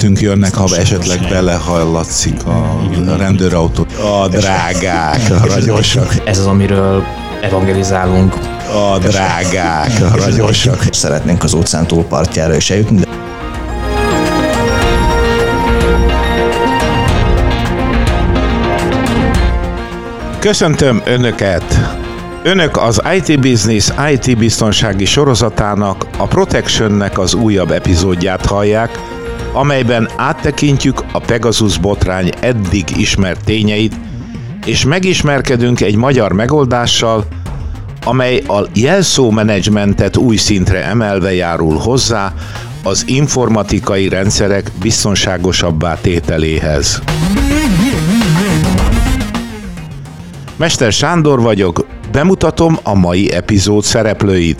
Értünk jönnek, ha esetleg belehallatszik a rendőrautó. A drágák, a ragyosak. Ez az, amiről evangelizálunk. A drágák, a ragyosak. Szeretnénk az óceán túlpartjára is eljutni, de Köszöntöm Önöket! Önök az IT Business IT biztonsági sorozatának, a Protectionnek az újabb epizódját hallják, amelyben áttekintjük a Pegasus botrány eddig ismert tényeit, és megismerkedünk egy magyar megoldással, amely a jelszó menedzsmentet új szintre emelve járul hozzá az informatikai rendszerek biztonságosabbá tételéhez. Mester Sándor vagyok, bemutatom a mai epizód szereplőit.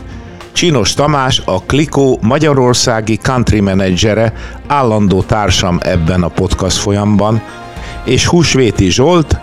Csinos Tamás, a Klikó Magyarországi Country Managere, állandó társam ebben a podcast folyamban, és Húsvéti Zsolt,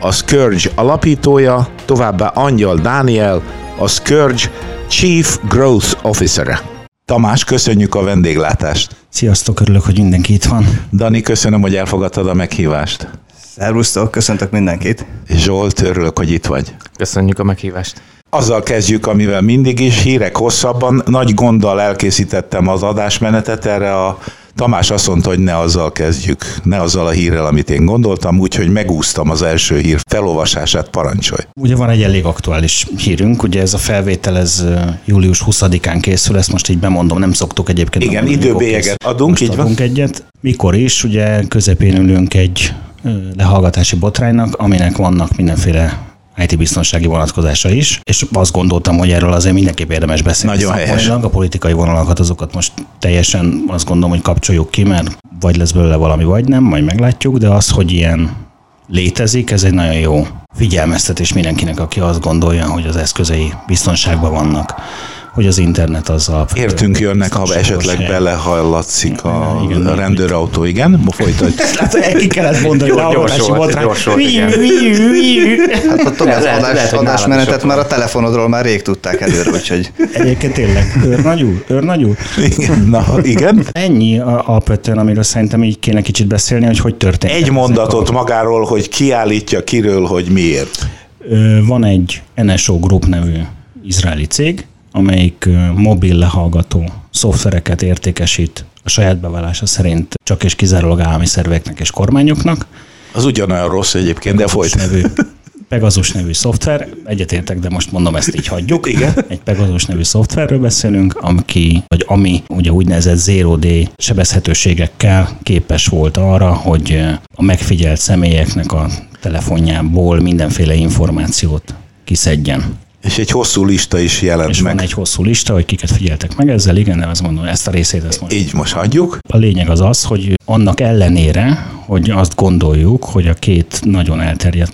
a Scourge alapítója, továbbá Angyal Dániel, a Scourge Chief Growth Officer. Tamás, köszönjük a vendéglátást. Sziasztok, örülök, hogy mindenki itt van. Dani, köszönöm, hogy elfogadtad a meghívást. Szervusztok, köszöntök mindenkit. Zsolt, örülök, hogy itt vagy. Köszönjük a meghívást. Azzal kezdjük, amivel mindig is, hírek hosszabban. Nagy gonddal elkészítettem az adásmenetet, erre a Tamás azt mondta, hogy ne azzal kezdjük, ne azzal a hírrel, amit én gondoltam, úgyhogy megúsztam az első hír felolvasását, parancsolj. Ugye van egy elég aktuális hírünk, ugye ez a felvétel ez július 20-án készül, ezt most így bemondom, nem szoktuk egyébként. Igen, időbélyeget adunk, most így adunk van. egyet. Mikor is, ugye közepén ülünk egy lehallgatási botránynak, aminek vannak mindenféle IT biztonsági vonatkozása is, és azt gondoltam, hogy erről azért mindenképp érdemes beszélni. Nagyon helyes. A politikai vonalakat, azokat most teljesen azt gondolom, hogy kapcsoljuk ki, mert vagy lesz belőle valami, vagy nem, majd meglátjuk, de az, hogy ilyen létezik, ez egy nagyon jó figyelmeztetés mindenkinek, aki azt gondolja, hogy az eszközei biztonságban vannak hogy az internet az a... Értünk jönnek, ha esetleg hely. belehallatszik a Igen, igen. rendőrautó, igen? Folytatj. Hát ki kellett mondani, hogy volt, botrány. Hát nálam is adásmenetet már a telefonodról már rég tudták előre, úgyhogy Egyébként tényleg, őrnagy úr, őrnagy úr. Igen, na, igen. Ennyi a- alapvetően, amiről szerintem így kéne kicsit beszélni, hogy hogy történt. Egy mondatot magáról, hogy kiállítja kiről, hogy miért. Van egy NSO Group nevű izraeli cég, amelyik mobil lehallgató szoftvereket értékesít a saját bevallása szerint csak és kizárólag állami szerveknek és kormányoknak. Az ugyanolyan rossz egyébként, de folyt. nevű, Pegasus nevű szoftver, egyetértek, de most mondom ezt így hagyjuk. Igen. Egy Pegasus nevű szoftverről beszélünk, ami, vagy ami ugye úgynevezett Zero Day sebezhetőségekkel képes volt arra, hogy a megfigyelt személyeknek a telefonjából mindenféle információt kiszedjen. És egy hosszú lista is jelent És meg. van egy hosszú lista, hogy kiket figyeltek meg ezzel, igen, de azt mondom, ezt a részét ezt most Így most hagyjuk. a lényeg az az, hogy annak ellenére, hogy azt gondoljuk, hogy a két nagyon elterjedt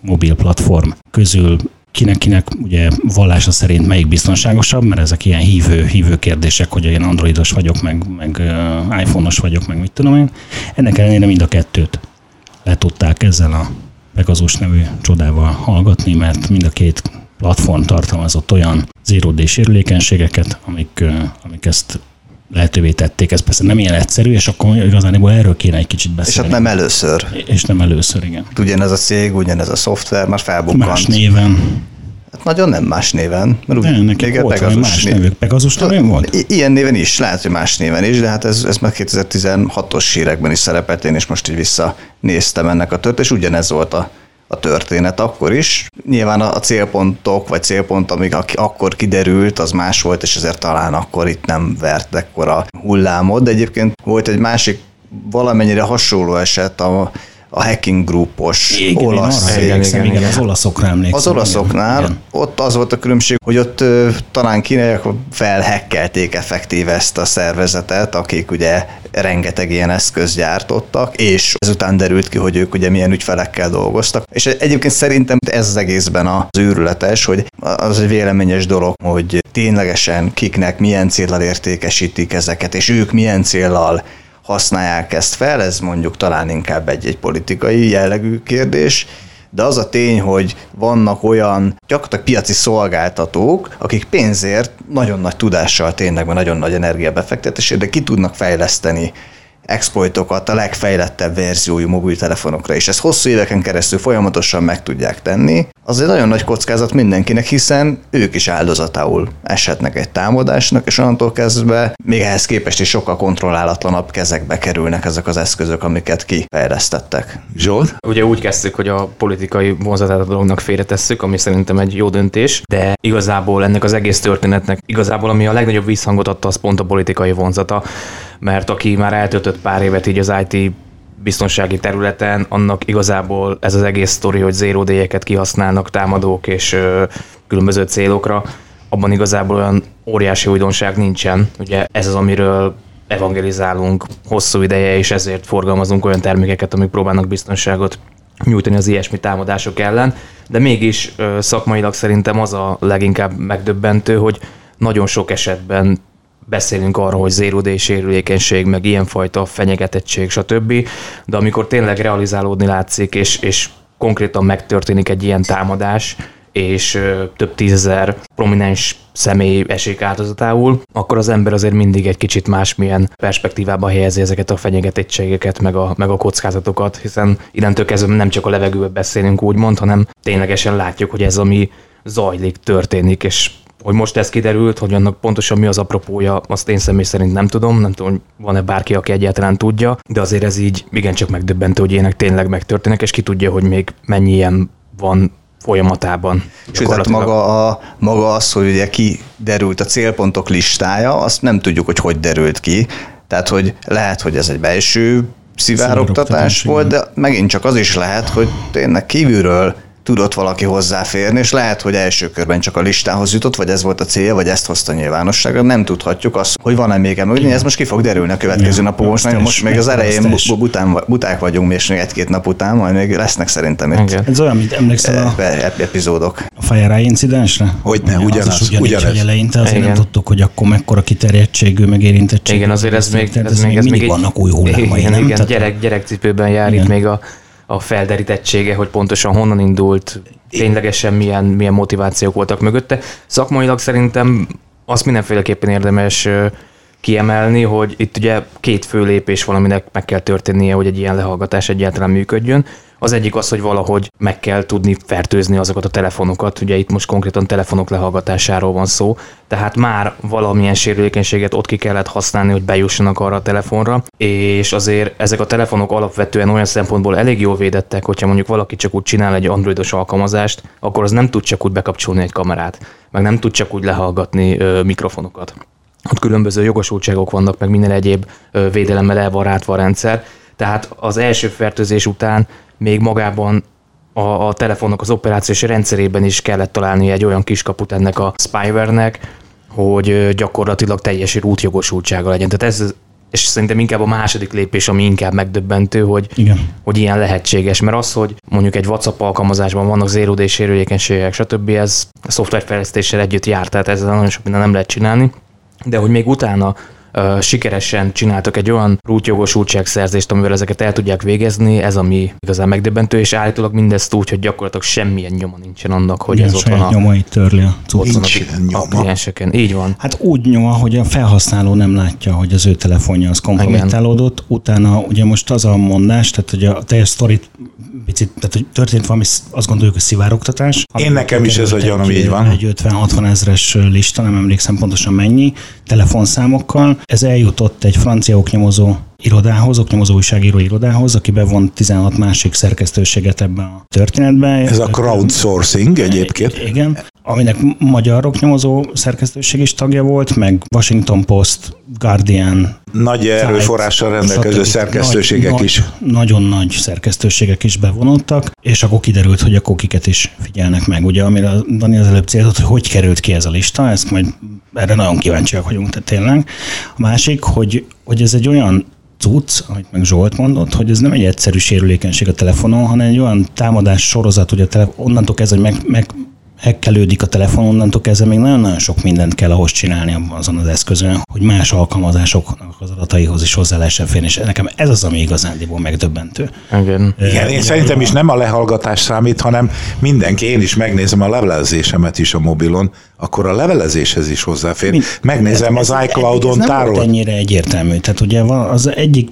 mobil platform közül kinek-kinek ugye vallása szerint melyik biztonságosabb, mert ezek ilyen hívő, hívő kérdések, hogy én androidos vagyok, meg, meg iPhone-os vagyok, meg mit tudom én. Ennek ellenére mind a kettőt le tudták ezzel a Pegasus nevű csodával hallgatni, mert mind a két platform tartalmazott olyan zero sérülékenységeket, amik, amik ezt lehetővé tették. Ez persze nem ilyen egyszerű, és akkor igazából erről kéne egy kicsit és beszélni. hát nem először. És nem először, igen. Ugyanez a cég, ugyanez a szoftver már felbukkant. Más néven. Hát nagyon nem más néven. Mert De úgy- neki még a volt Pegasus más név- nevük. Pegasus nevén volt? I- Ilyen néven is, lehet, hogy más néven is, de hát ez, ez már 2016-os hírekben is szerepelt, én is most így visszanéztem ennek a történet, és ugyanez volt a, a történet akkor is. Nyilván a, célpontok, vagy célpont, amik ak- akkor kiderült, az más volt, és ezért talán akkor itt nem vert ekkora hullámot, de egyébként volt egy másik valamennyire hasonló eset a, a hacking grupos Igen, olasz igen, igen, igen. az olaszokra emlékszem. Az olaszoknál igen. ott az volt a különbség, hogy ott ö, talán kínaiak felhekkelték effektíve ezt a szervezetet, akik ugye rengeteg ilyen eszköz gyártottak, és ezután derült ki, hogy ők ugye milyen ügyfelekkel dolgoztak. És egyébként szerintem ez az egészben az őrületes, hogy az egy véleményes dolog, hogy ténylegesen kiknek milyen célral értékesítik ezeket, és ők milyen célral használják ezt fel, ez mondjuk talán inkább egy, egy politikai jellegű kérdés, de az a tény, hogy vannak olyan gyakorlatilag piaci szolgáltatók, akik pénzért nagyon nagy tudással tényleg, nagyon nagy energiabefektetésért, de ki tudnak fejleszteni exploitokat a legfejlettebb verziójú mobiltelefonokra, és ezt hosszú éveken keresztül folyamatosan meg tudják tenni, az egy nagyon nagy kockázat mindenkinek, hiszen ők is áldozatául eshetnek egy támadásnak, és onnantól kezdve még ehhez képest is sokkal kontrollálatlanabb kezekbe kerülnek ezek az eszközök, amiket kifejlesztettek. Zsolt? Ugye úgy kezdtük, hogy a politikai vonzatát a dolognak félretesszük, ami szerintem egy jó döntés, de igazából ennek az egész történetnek igazából ami a legnagyobb visszhangot adta, az pont a politikai vonzata, mert aki már eltöltött pár évet így az IT biztonsági területen, annak igazából ez az egész sztori, hogy zero kihasználnak támadók és ö, különböző célokra, abban igazából olyan óriási újdonság nincsen. Ugye ez az, amiről evangelizálunk hosszú ideje, és ezért forgalmazunk olyan termékeket, amik próbálnak biztonságot nyújtani az ilyesmi támadások ellen, de mégis ö, szakmailag szerintem az a leginkább megdöbbentő, hogy nagyon sok esetben beszélünk arról, hogy day sérülékenység, meg ilyenfajta fenyegetettség, stb. De amikor tényleg realizálódni látszik, és, és konkrétan megtörténik egy ilyen támadás, és több tízezer prominens személy esik áldozatául, akkor az ember azért mindig egy kicsit másmilyen perspektívába helyezi ezeket a fenyegetettségeket, meg a, meg a kockázatokat, hiszen innentől kezdve nem csak a levegőbe beszélünk úgymond, hanem ténylegesen látjuk, hogy ez, ami zajlik, történik, és hogy most ez kiderült, hogy annak pontosan mi az apropója, azt én személy szerint nem tudom, nem tudom, hogy van-e bárki, aki egyáltalán tudja, de azért ez így igencsak megdöbbentő, hogy ilyenek tényleg megtörténnek, és ki tudja, hogy még mennyi ilyen van folyamatában. Sőt, hát maga, a, maga az, hogy ugye kiderült a célpontok listája, azt nem tudjuk, hogy hogy derült ki. Tehát, hogy lehet, hogy ez egy belső szivárogtatás volt, de megint csak az is lehet, hogy tényleg kívülről tudott valaki hozzáférni, és lehet, hogy első körben csak a listához jutott, vagy ez volt a célja, vagy ezt hozta nyilvánosságra. Nem tudhatjuk azt, hogy van-e még emögé. Ez most ki fog derülni a következő napokban. Most, nagyon, most még az elején bután, buták vagyunk, és még egy-két nap után, majd még lesznek szerintem itt. Igen. Ez olyan, mint emlékszel a, epizódok. A FireEye incidensre? Hogy ne, ugyanaz. Az ugyanaz, ugyanaz. Hogy eleinte azért Igen. nem tudtuk, hogy akkor mekkora kiterjedtségű, meg érintettségű. Igen, azért ez még, ez, ez még, ez még vannak új hullámai, igen, nem? Igen, gyerek, gyerekcipőben jár itt még a a felderítettsége, hogy pontosan honnan indult, ténylegesen milyen, milyen motivációk voltak mögötte. Szakmailag szerintem azt mindenféleképpen érdemes kiemelni, hogy itt ugye két fő lépés van, meg kell történnie, hogy egy ilyen lehallgatás egyáltalán működjön. Az egyik az, hogy valahogy meg kell tudni fertőzni azokat a telefonokat, ugye itt most konkrétan telefonok lehallgatásáról van szó, tehát már valamilyen sérülékenységet ott ki kellett használni, hogy bejussanak arra a telefonra, és azért ezek a telefonok alapvetően olyan szempontból elég jól védettek, hogyha mondjuk valaki csak úgy csinál egy androidos alkalmazást, akkor az nem tud csak úgy bekapcsolni egy kamerát, meg nem tud csak úgy lehallgatni ö, mikrofonokat. Ott különböző jogosultságok vannak, meg minden egyéb védelemmel el van rátva a rendszer, tehát az első fertőzés után még magában a, a telefonok az operációs rendszerében is kellett találni egy olyan kiskaput ennek a spyware-nek, hogy gyakorlatilag teljes útjogosultsága legyen. Tehát ez, és szerintem inkább a második lépés, ami inkább megdöbbentő, hogy, Igen. hogy ilyen lehetséges. Mert az, hogy mondjuk egy WhatsApp alkalmazásban vannak day sérülékenységek, stb. ez a szoftverfejlesztéssel együtt jár, tehát ezzel nagyon sok minden nem lehet csinálni. De hogy még utána sikeresen csináltak egy olyan rútjogosultságszerzést, amivel ezeket el tudják végezni, ez ami igazán megdöbbentő, és állítólag mindezt úgy, hogy gyakorlatilag semmilyen nyoma nincsen annak, hogy Igen, ez ott van a... nyomait törli a klienseken. Így van. Hát úgy nyoma, hogy a felhasználó nem látja, hogy az ő telefonja az kompromittálódott, utána ugye most az a mondás, tehát hogy a teljes sztorit picit, tehát hogy történt valami, azt gondoljuk, hogy szivárogtatás. Én nekem is ez a gyanúm, így van. Egy 50-60 ezres lista, nem emlékszem pontosan mennyi, telefonszámokkal. Ez eljutott egy francia oknyomozó irodához, oknyomozó újságíró irodához, aki bevont 16 másik szerkesztőséget ebben a történetben. Ez a crowdsourcing egyébként. Igen, aminek magyar oknyomozó szerkesztőség is tagja volt, meg Washington Post, Guardian. Nagy erőforrással rendelkező szerkesztőségek nagy, is. Nagyon nagy szerkesztőségek is bevonultak, és akkor kiderült, hogy a kokiket is figyelnek meg. Ugye, amire Dani az előbb célzott, hogy hogy került ki ez a lista, ezt majd erre nagyon kíváncsiak vagyunk, tehát tényleg. A másik, hogy, hogy ez egy olyan cucc, ahogy meg Zsolt mondott, hogy ez nem egy egyszerű sérülékenység a telefonon, hanem egy olyan támadás sorozat, hogy a telefon, onnantól kezdve, hogy meg, meg hekkelődik a telefon, onnantól kezdve még nagyon-nagyon sok mindent kell ahhoz csinálni azon az eszközön, hogy más alkalmazásoknak az adataihoz is hozzá lehessen férni, és nekem ez az, ami igazándiból megdöbbentő. Igen. Igen, én szerintem is nem a lehallgatás számít, hanem mindenki, én is megnézem a levelezésemet is a mobilon, akkor a levelezéshez is hozzáfér. Mind, Megnézem az iCloud-on ez tárol. Nem ennyire egyértelmű. Tehát ugye van az egyik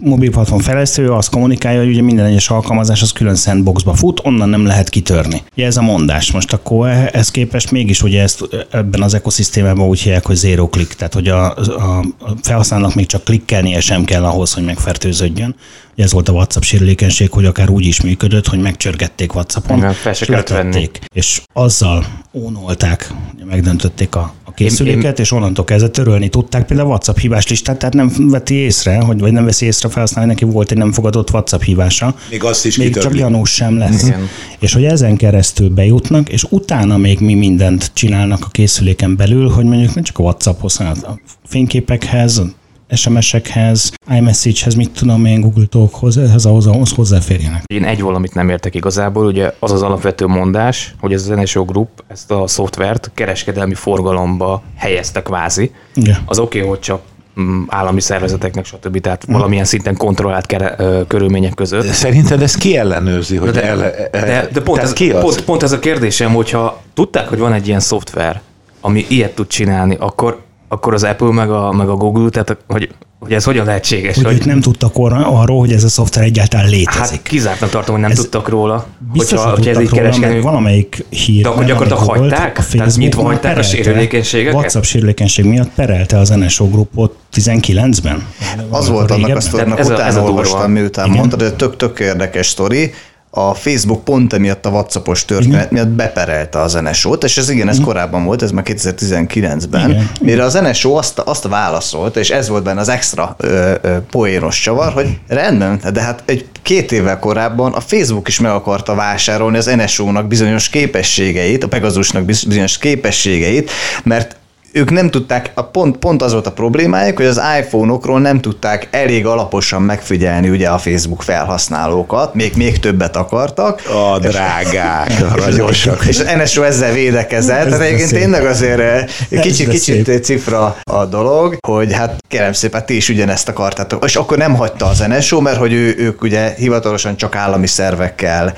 mobil platform fejlesztő azt kommunikálja, hogy ugye minden egyes alkalmazás az külön sandboxba fut, onnan nem lehet kitörni. Ugye ez a mondás. Most akkor ez képest mégis ugye ezt ebben az ekoszisztémában úgy hívják, hogy zero click, tehát hogy a, a, a felhasználónak még csak klikkelnie sem kell ahhoz, hogy megfertőződjön. Ez volt a WhatsApp sérülékenység, hogy akár úgy is működött, hogy megcsörgették WhatsAppon, Igen, fel se és venni. letették. És azzal ónolták, megdöntötték a, a készüléket, és onnantól kezdve törölni tudták például a WhatsApp hívás listát, tehát nem veti észre, hogy, vagy nem veszi észre felhasználni, neki volt egy nem fogadott WhatsApp hívása. Még azt is Még csak kitörli. gyanús sem lesz. Igen. És hogy ezen keresztül bejutnak, és utána még mi mindent csinálnak a készüléken belül, hogy mondjuk nem csak a WhatsApphoz, hanem a fényképekhez, SMS-ekhez, iMessage-hez, mit tudom én, Google Talkhoz, ehhez ahhoz, ahhoz hozzáférjenek. Én egy valamit nem értek igazából, ugye az az alapvető mondás, hogy ez az NSO Group ezt a szoftvert kereskedelmi forgalomba helyezte kvázi. Igen. Az oké, okay, hogy csak mm, állami szervezeteknek, stb. Tehát valamilyen szinten kontrollált kere, ö, körülmények között. Szerinted ez ki ellenőrzi, hogy De, el, de, de pont, tehát ez, ki az? pont, pont ez a kérdésem, hogyha tudták, hogy van egy ilyen szoftver, ami ilyet tud csinálni, akkor, akkor az Apple meg a, meg a Google, tehát hogy, hogy ez hogyan lehetséges? Hogy hogy, ők nem tudtak arról, hogy ez a szoftver egyáltalán létezik. hát kizártnak tartom, hogy nem Ez- tudtak róla. Biztos, hogyha, hogy hogyha ez így kereskedelmi valamelyik hír. De akkor gyakorlatilag hagyták? Tehát nyitva hagyták a sérülékenységeket? WhatsApp sérülékenység miatt perelte az NSO grupot 19-ben. Az volt annak a sztorinak, a- utána a olvastam, miután Igen. mondtad, hogy tök-tök érdekes sztori. A Facebook pont emiatt a WhatsAppos történet miatt beperelte az NSO-t, és ez igen, ez korábban volt, ez már 2019-ben, Igen. mire az NSO azt, azt válaszolta, és ez volt benne az extra ö, ö, poénos csavar, hogy rendben, de hát egy két évvel korábban a Facebook is meg akarta vásárolni az NSO-nak bizonyos képességeit, a Pegasusnak biz- bizonyos képességeit, mert ők nem tudták, a pont, pont az volt a problémájuk, hogy az iPhone-okról nem tudták elég alaposan megfigyelni ugye a Facebook felhasználókat, még, még többet akartak. A drágák, a ragyosak. És az NSO ezzel védekezett, Ez tehát egyébként tényleg azért eh, kicsit, kicsit cifra a dolog, hogy hát kérem szépen, ti is ugyanezt akartátok. És akkor nem hagyta az NSO, mert hogy ő, ők ugye hivatalosan csak állami szervekkel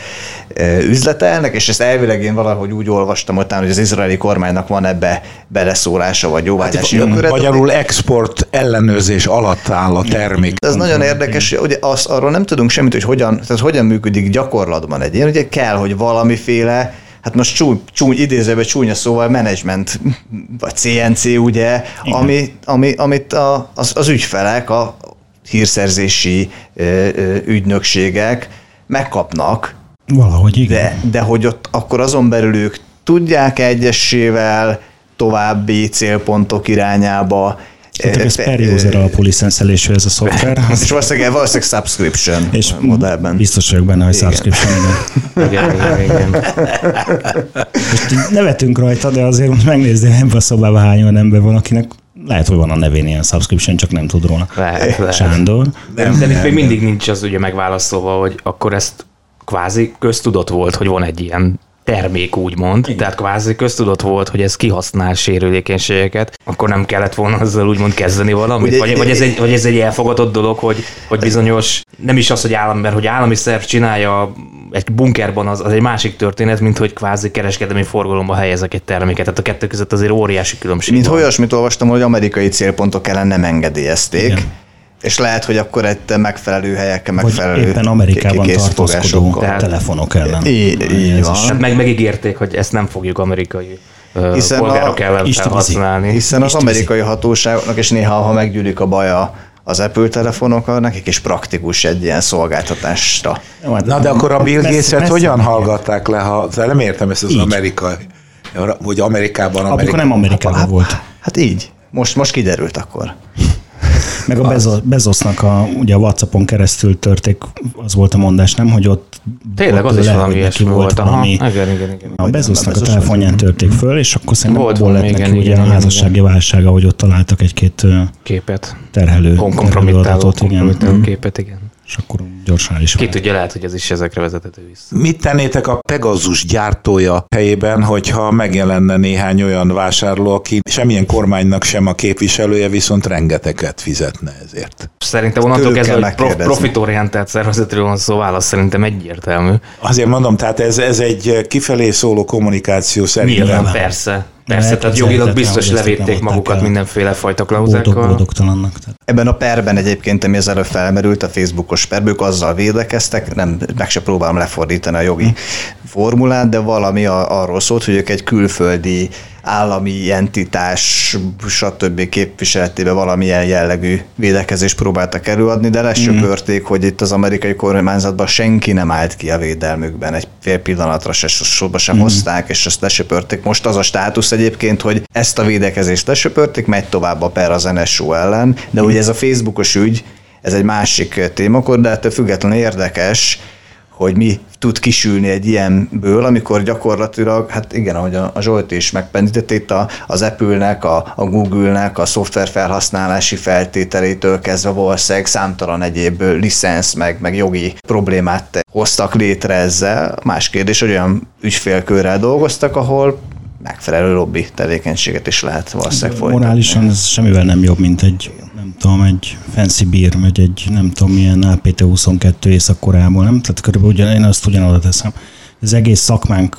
eh, üzletelnek, és ezt elvileg én valahogy úgy olvastam utána, hogy az izraeli kormánynak van ebbe beleszólása, vagy jóvágyási jogköre. Magyarul export ellenőrzés alatt áll a termék. Ez nagyon érdekes, hogy az, arról nem tudunk semmit, hogy hogyan, tehát hogyan működik gyakorlatban egy ilyen. Ugye kell, hogy valamiféle Hát most csúny, csúny idézőben csúnya szóval menedzsment, vagy CNC ugye, ami, ami, amit a, az, az ügyfelek, a hírszerzési ö, ö, ügynökségek megkapnak, Valahogy igen. de, de hogy ott akkor azon belül ők tudják egyesével további célpontok irányába Tehát ez per user alapú licenszelésű ez a szoftver. és valószínűleg, valószínűleg subscription és modellben. biztos vagyok benne, hogy Igen. subscription. Igen. Igen, igen, igen. Most nevetünk rajta, de azért most megnézném ebbe a szobába hány olyan ember van, akinek lehet, hogy van a nevén ilyen subscription, csak nem tud róla. Lehet, lehet. Sándor. De, de itt még mindig nincs az ugye megválaszolva, hogy akkor ezt kvázi köztudott volt, hogy van egy ilyen termék, úgymond. Igen. Tehát kvázi köztudott volt, hogy ez kihasznál sérülékenységeket, akkor nem kellett volna azzal úgymond kezdeni valamit? Ugye- vagy, vagy, ez egy, vagy ez egy elfogadott dolog, hogy, hogy bizonyos, nem is az, hogy állam, mert hogy állami szerv csinálja egy bunkerban, az, az egy másik történet, mint hogy kvázi kereskedelmi forgalomba helyezek egy terméket. Tehát a kettő között azért óriási különbség Mint olyasmit olvastam, hogy amerikai célpontok ellen nem engedélyezték, Igen. És lehet, hogy akkor egy megfelelő helyeken Vagy megfelelő éppen Amerikában tartózkodó. Tehát- telefonok ellen. Így, így van. Hát meg megígérték, hogy ezt nem fogjuk amerikai Hiszen a- polgárok ellen Isten felhasználni. Hiszen az amerikai hatóságoknak, és néha, ha meggyűlik a baja az Apple telefonokkal, nekik is praktikus egy ilyen szolgáltatásra. Hát Na de akkor a Bill Gates-et hogyan hallgatták le, ha nem értem ezt az Így. amerikai, hogy Amerikában Amikor Amerika. nem Amerikában volt. Hát így. Most, most kiderült akkor. Meg a Bezo- Bezosznak a, ugye a Whatsappon keresztül törték, az volt a mondás, nem, hogy ott Tényleg ott az is le, valami hogy neki ilyesmi volt. Aha, valami, igen, igen, igen. a Bezosznak a telefonján törték föl, és akkor szerintem Volt abból lett valami, neki igen, ugye igen, a igen, házassági válsága, hogy ott találtak egy-két Képet. terhelő, Kom- terhelő Kompromittáló, adatot, igen. kompromittáló képet, igen. És akkor gyorsan is Ki vált. tudja, lehet, hogy ez is ezekre vezethető vissza. Mit tennétek a Pegasus gyártója helyében, hogyha megjelenne néhány olyan vásárló, aki semmilyen kormánynak sem a képviselője, viszont rengeteget fizetne ezért? Szerintem onnantól kezdve, hogy prof- profitorientált szervezetről van szó, válasz szerintem egyértelmű. Azért mondom, tehát ez, ez egy kifelé szóló kommunikáció szerintem. Nyilván, persze. Persze, tehát jogilag biztos levédték magukat el. mindenféle fajta Boldog, klauzákkal. boldogtalannak. Tehát Ebben a perben egyébként, ami az előbb felmerült, a Facebookos perbők azzal védekeztek, nem, meg se próbálom lefordítani a jogi formulát, de valami a, arról szólt, hogy ők egy külföldi állami entitás, stb. képviseletében valamilyen jellegű védekezést próbáltak előadni, de lesöpörték, hogy itt az amerikai kormányzatban senki nem állt ki a védelmükben. Egy fél pillanatra se szóba sem hozták, és ezt lesöpörték. Most az a státusz egyébként, hogy ezt a védekezést lesöpörték, megy tovább a per az NSO ellen, de ugye ez a Facebookos ügy, ez egy másik témakor, de ettől függetlenül érdekes, hogy mi tud kisülni egy ilyenből, amikor gyakorlatilag, hát igen, ahogy a, Zsolt is megpendített, itt a, az Apple-nek, a, a Google-nek a szoftver felhasználási feltételétől kezdve valószínűleg számtalan egyéb licensz, meg, meg jogi problémát hoztak létre ezzel. Más kérdés, hogy olyan ügyfélkörrel dolgoztak, ahol megfelelő lobby tevékenységet is lehet valószínűleg folytatni. morálisan ez semmivel nem jobb, mint egy, tudom, egy fancy beer, vagy egy nem tudom milyen APT-22 északkorából, nem? Tehát körülbelül ugyan, én azt ugyanoda teszem. Az egész szakmánk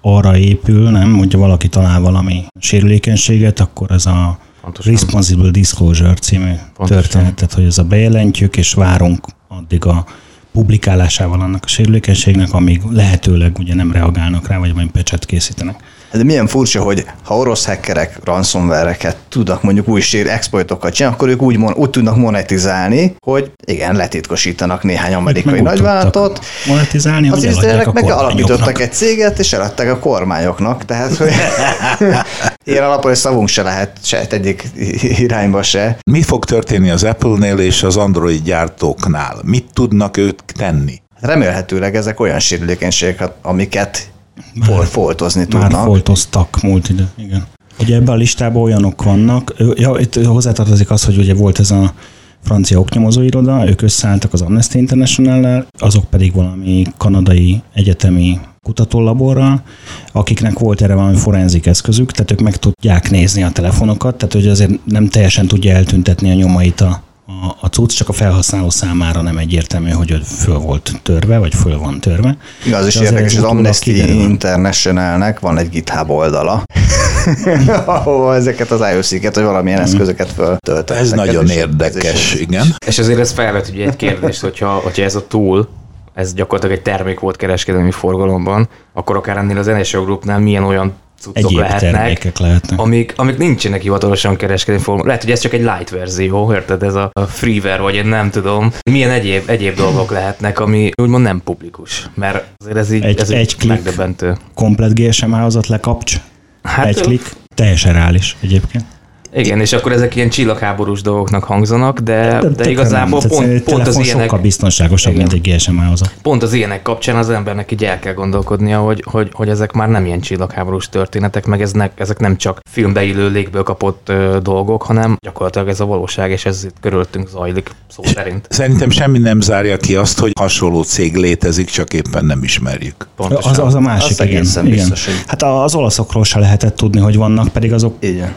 arra épül, nem? Hogyha valaki talál valami sérülékenységet, akkor ez a Pontosan. Responsible Disclosure című Pontosan. történet, tehát hogy ez a bejelentjük, és várunk addig a publikálásával annak a sérülékenységnek, amíg lehetőleg ugye nem reagálnak rá, vagy majd pecset készítenek. De milyen furcsa, hogy ha orosz hackerek ransomware-eket tudnak mondjuk új sér exploitokat csinálni, akkor ők úgy, mon- úgy tudnak monetizálni, hogy igen, letitkosítanak néhány amerikai nagyvállalatot, monetizálni, az izraelek a meg alapítottak egy céget, és eladták a kormányoknak, tehát hogy ilyen alapon egy szavunk se lehet se egyik irányba se. Mi fog történni az Apple-nél és az Android gyártóknál? Mit tudnak ők tenni? Remélhetőleg ezek olyan sérülékenységek, amiket fol- foltozni Már tudnak. foltoztak múlt ide, igen. Ugye ebben a listában olyanok vannak, ja, itt hozzátartozik az, hogy ugye volt ez a francia oknyomozó iroda, ők összeálltak az Amnesty international azok pedig valami kanadai egyetemi kutatólaborral, akiknek volt erre valami forenzik eszközük, tehát ők meg tudják nézni a telefonokat, tehát hogy azért nem teljesen tudja eltüntetni a nyomait a, a, a cucc, csak a felhasználó számára nem egyértelmű, hogy föl volt törve, vagy föl van törve. Igaz, és érdekes, az Amnesty. Internationalnek van egy GitHub oldala, ahova ezeket az IOC-ket, vagy valamilyen eszközöket föltöltöttek. Ez nagyon érdekes, is- igen. És azért ez felvet ugye egy kérdést, hogyha, hogyha ez a tool, ez gyakorlatilag egy termék volt kereskedelmi forgalomban, akkor akár ennél az NSO Groupnál milyen olyan cuccok Egyéb lehetnek, lehetnek. amik, amik nincsenek hivatalosan kereskedelmi forgalomban. Lehet, hogy ez csak egy light verzió, érted? Ez a, freeware, vagy én nem tudom. Milyen egyéb, egyéb dolgok lehetnek, ami úgymond nem publikus. Mert azért ez így, Egy- ez egy klik. megdöbbentő. komplet GSM hálózat lekapcs, Hát, egy klik, teljesen reális egyébként. Igen, és akkor ezek ilyen csillagháborús dolgoknak hangzanak, de, de, de igazából nem. Pont, pont az ilyenek, sokkal biztonságosabb, Igen. mint egy GSM pont az ilyenek kapcsán az embernek így el kell gondolkodnia, hogy, hogy, hogy ezek már nem ilyen csillagháborús történetek, meg eznek, ezek nem csak filmbe illő légből kapott ö, dolgok, hanem gyakorlatilag ez a valóság, és ez itt körülöttünk zajlik, szó szerint. Szerintem semmi nem zárja ki azt, hogy hasonló cég létezik, csak éppen nem ismerjük. Pontosan. Az, az a másik, Az igen. igen. biztos, hogy- Hát az olaszokról se lehetett tudni, hogy vannak, pedig azok van.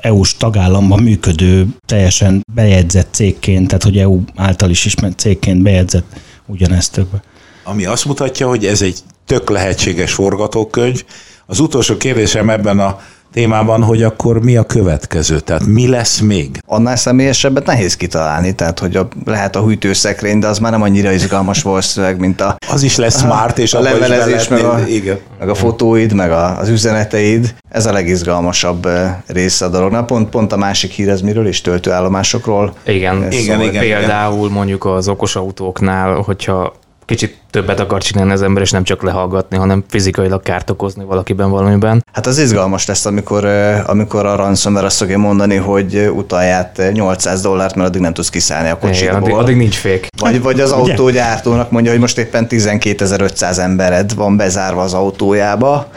EU-s tagállamban működő, teljesen bejegyzett cégként, tehát hogy EU által is ismert cégként bejegyzett ugyanezt többbe. Ami azt mutatja, hogy ez egy tök lehetséges forgatókönyv. Az utolsó kérdésem ebben a témában, hogy akkor mi a következő? Tehát mi lesz még? Annál személyesebbet nehéz kitalálni, tehát hogy a, lehet a hűtőszekrény, de az már nem annyira izgalmas valószínűleg, mint a, Az is lesz smart, és a levelezés, meg a. Igen. meg a fotóid, meg a, az üzeneteid. Ez a legizgalmasabb része a dolognak. Pont, pont a másik hír, ez miről is töltőállomásokról. Igen, Igen, szól. igen. Például mondjuk az okos autóknál, hogyha kicsit többet akar csinálni az ember, és nem csak lehallgatni, hanem fizikailag kárt okozni valakiben valamiben. Hát az izgalmas lesz, amikor, amikor a ransomware azt fogja mondani, hogy utalját eh, 800 dollárt, mert addig nem tudsz kiszállni a Igen, addig, addig nincs fék. Vagy, vagy az autógyártónak mondja, hogy most éppen 12.500 embered van bezárva az autójába.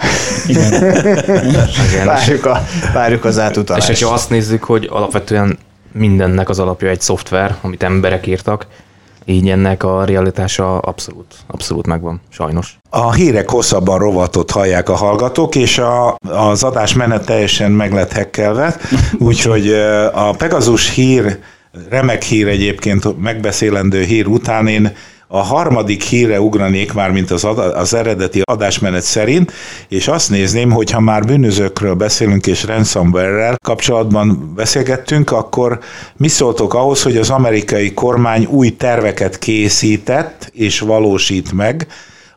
Igen. Igen, és, Várjuk, a, várjuk az és átutalást. hogyha azt nézzük, hogy alapvetően mindennek az alapja egy szoftver, amit emberek írtak, így ennek a realitása abszolút, abszolút megvan, sajnos. A hírek hosszabban rovatot hallják a hallgatók, és a, az adás menet teljesen meg lett hekkelve, úgyhogy a Pegazus hír, remek hír egyébként, megbeszélendő hír után én a harmadik híre ugranék már, mint az, ad, az eredeti adásmenet szerint, és azt nézném, hogy ha már bűnözőkről beszélünk és ransomware-rel kapcsolatban beszélgettünk, akkor mi szóltok ahhoz, hogy az amerikai kormány új terveket készített és valósít meg,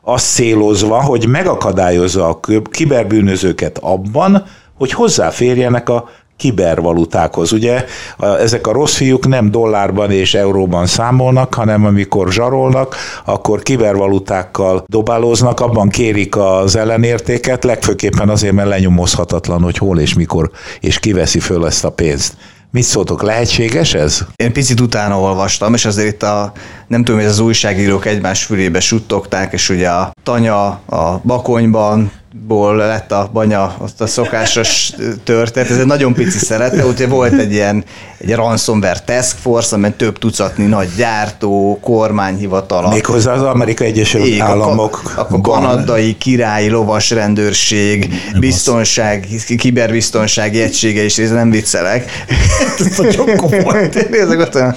azt célozva, hogy megakadályozza a kiberbűnözőket abban, hogy hozzáférjenek a kibervalutákhoz. Ugye ezek a rossz fiúk nem dollárban és euróban számolnak, hanem amikor zsarolnak, akkor kibervalutákkal dobálóznak, abban kérik az ellenértéket, legfőképpen azért, mert lenyomozhatatlan, hogy hol és mikor és kiveszi föl ezt a pénzt. Mit szóltok, lehetséges ez? Én picit utána olvastam, és azért itt a, nem tudom, hogy az újságírók egymás fülébe suttogták, és ugye a tanya a bakonyban ból lett a banya, azt a szokásos történet. Ez egy nagyon pici szerete, úgyhogy volt egy ilyen egy ransomware task force, amely több tucatnyi nagy gyártó, kormányhivatal. Méghozzá az Amerika Egyesült ég, Államok. A, a kanadai királyi lovasrendőrség, biztonság, kiberbiztonsági egysége is, ez nem viccelek. ez nagyon komoly. Nézzük, ott, van,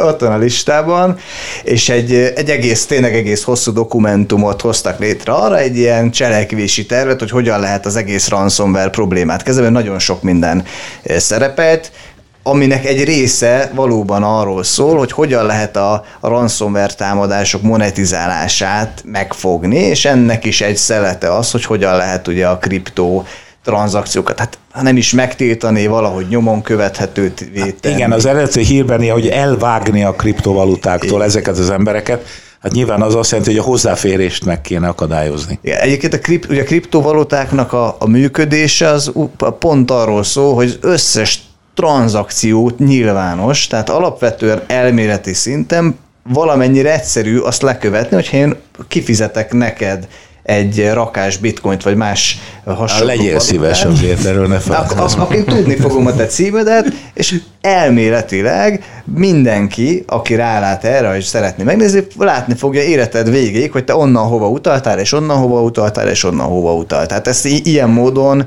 ott van a listában. És egy, egy egész, tényleg egész hosszú dokumentumot hoztak létre arra, egy ilyen cselekvési tervet, hogy hogyan lehet az egész ransomware problémát kezelni, nagyon sok minden eh, szerepelt, aminek egy része valóban arról szól, hogy hogyan lehet a, ransomware támadások monetizálását megfogni, és ennek is egy szelete az, hogy hogyan lehet ugye a kriptó tranzakciókat, hát nem is megtiltani, valahogy nyomon követhető hát Igen, az eredeti hírben, hogy elvágni a kriptovalutáktól ezeket az embereket, Hát nyilván az azt jelenti, hogy a hozzáférést meg kéne akadályozni. Igen, egyébként a, krip, ugye a kriptovalutáknak a, a működése az pont arról szól, hogy összes tranzakciót nyilvános, tehát alapvetően elméleti szinten valamennyire egyszerű azt lekövetni, hogyha én kifizetek neked egy rakás bitcoint, vagy más hasonló. Legyél szíves azért, erről ne feledkezzünk. Ak- akkor tudni fogom a te címedet, és elméletileg mindenki, aki rálát erre, és szeretné megnézni, látni fogja életed végéig, hogy te onnan hova utaltál, és onnan hova utaltál, és onnan hova utaltál. Tehát ezt i- ilyen módon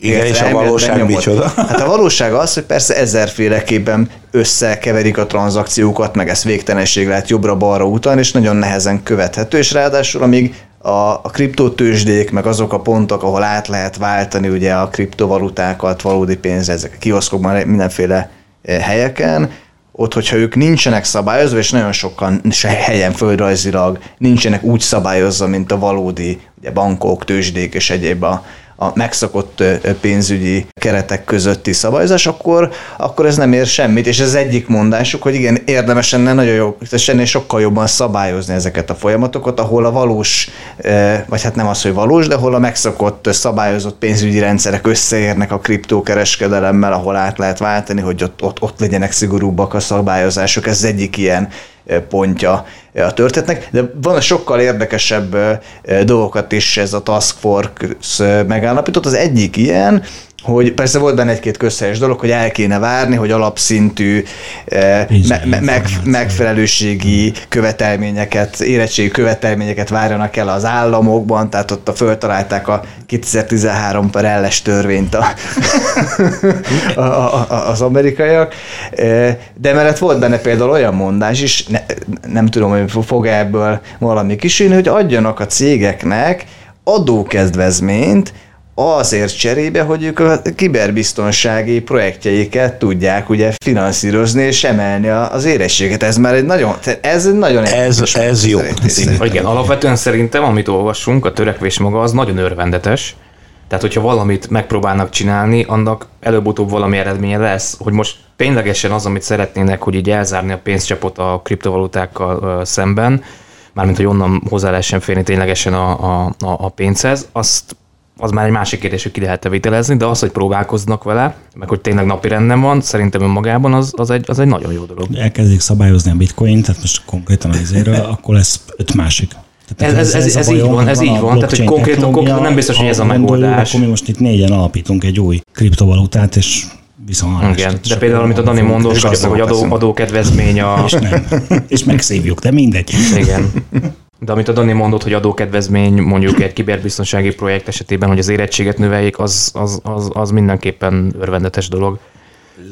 igen, és a valóság micsoda? Hát a valóság az, hogy persze ezerféleképpen összekeverik a tranzakciókat, meg ezt végtelenség lehet jobbra-balra utalni, és nagyon nehezen követhető, és ráadásul amíg a, a kriptotősdék, meg azok a pontok, ahol át lehet váltani ugye a kriptovalutákat, valódi pénzre, ezek a kioszkokban, mindenféle eh, helyeken, ott, hogyha ők nincsenek szabályozva, és nagyon sokan se helyen földrajzilag nincsenek úgy szabályozva, mint a valódi ugye bankok, tőzsdék és egyéb a, a megszokott pénzügyi keretek közötti szabályozás, akkor, akkor ez nem ér semmit, és ez egyik mondásuk, hogy igen, érdemes lenne nagyon jó, ennél sokkal jobban szabályozni ezeket a folyamatokat, ahol a valós, vagy hát nem az, hogy valós, de ahol a megszokott, szabályozott pénzügyi rendszerek összeérnek a kriptókereskedelemmel, ahol át lehet váltani, hogy ott, ott, ott legyenek szigorúbbak a szabályozások. Ez egyik ilyen pontja a történetnek, de van a sokkal érdekesebb dolgokat is ez a Task Force megállapított. Az egyik ilyen, hogy persze volt benne egy-két közhelyes dolog, hogy el kéne várni, hogy alapszintű eh, me- meg, megfelelőségi követelményeket, érettségi követelményeket várjanak el az államokban, tehát ott a föltalálták a 2013 per elles törvényt a, a, a, a, az amerikaiak, eh, de mellett volt benne például olyan mondás is, ne, nem tudom, hogy fog ebből valami kisülni, hogy adjanak a cégeknek adókezdvezményt, azért cserébe, hogy ők a kiberbiztonsági projektjeiket tudják ugye finanszírozni és emelni az érettséget. Ez már egy nagyon, ez nagyon ez, ez jó. Igen, alapvetően szerintem, amit olvasunk, a törekvés maga az nagyon örvendetes. Tehát, hogyha valamit megpróbálnak csinálni, annak előbb-utóbb valami eredménye lesz, hogy most ténylegesen az, amit szeretnének, hogy így elzárni a pénzcsapot a kriptovalutákkal szemben, mármint, hogy onnan hozzá lehessen férni ténylegesen a, a, a pénzhez, azt az már egy másik kérdés, hogy ki lehet vitelezni, de az, hogy próbálkoznak vele, meg hogy tényleg napi rendben van, szerintem önmagában az, az, egy, az egy nagyon jó dolog. Elkezdik szabályozni a bitcoin, tehát most konkrétan az izéről, akkor lesz öt másik. Tehát ez, ez, ez, ez, így van, ez így van, tehát hogy konkrétan, konkrétan nem biztos, hogy ez a megoldás. Akkor mi most itt négyen alapítunk egy új kriptovalutát, és viszonylátásra. Igen, de például, amit a Dani mondott, hogy, adó, adókedvezmény a... És nem. És megszívjuk, de mindegy. Igen. De amit a Dani mondott, hogy adókedvezmény mondjuk egy kiberbiztonsági projekt esetében, hogy az érettséget növeljék, az, az, az, az mindenképpen örvendetes dolog.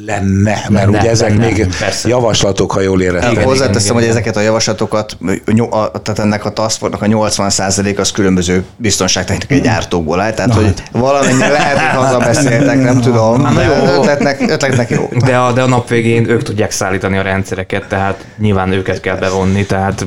Lenne, mert Lenne, ugye ezek lenne, még persze. javaslatok, ha jól éreztem. Igen, hozzáteszem, igen, hogy ezeket a javaslatokat, tehát ennek a task a 80% az különböző biztonságtechnikai gyártókból áll, tehát Na hogy hát. valamennyi lehet, hogy hazabeszéltek, nem tudom, Na de jó. ötletnek, ötletnek jó. De a, de a nap végén ők tudják szállítani a rendszereket, tehát nyilván őket kell bevonni, tehát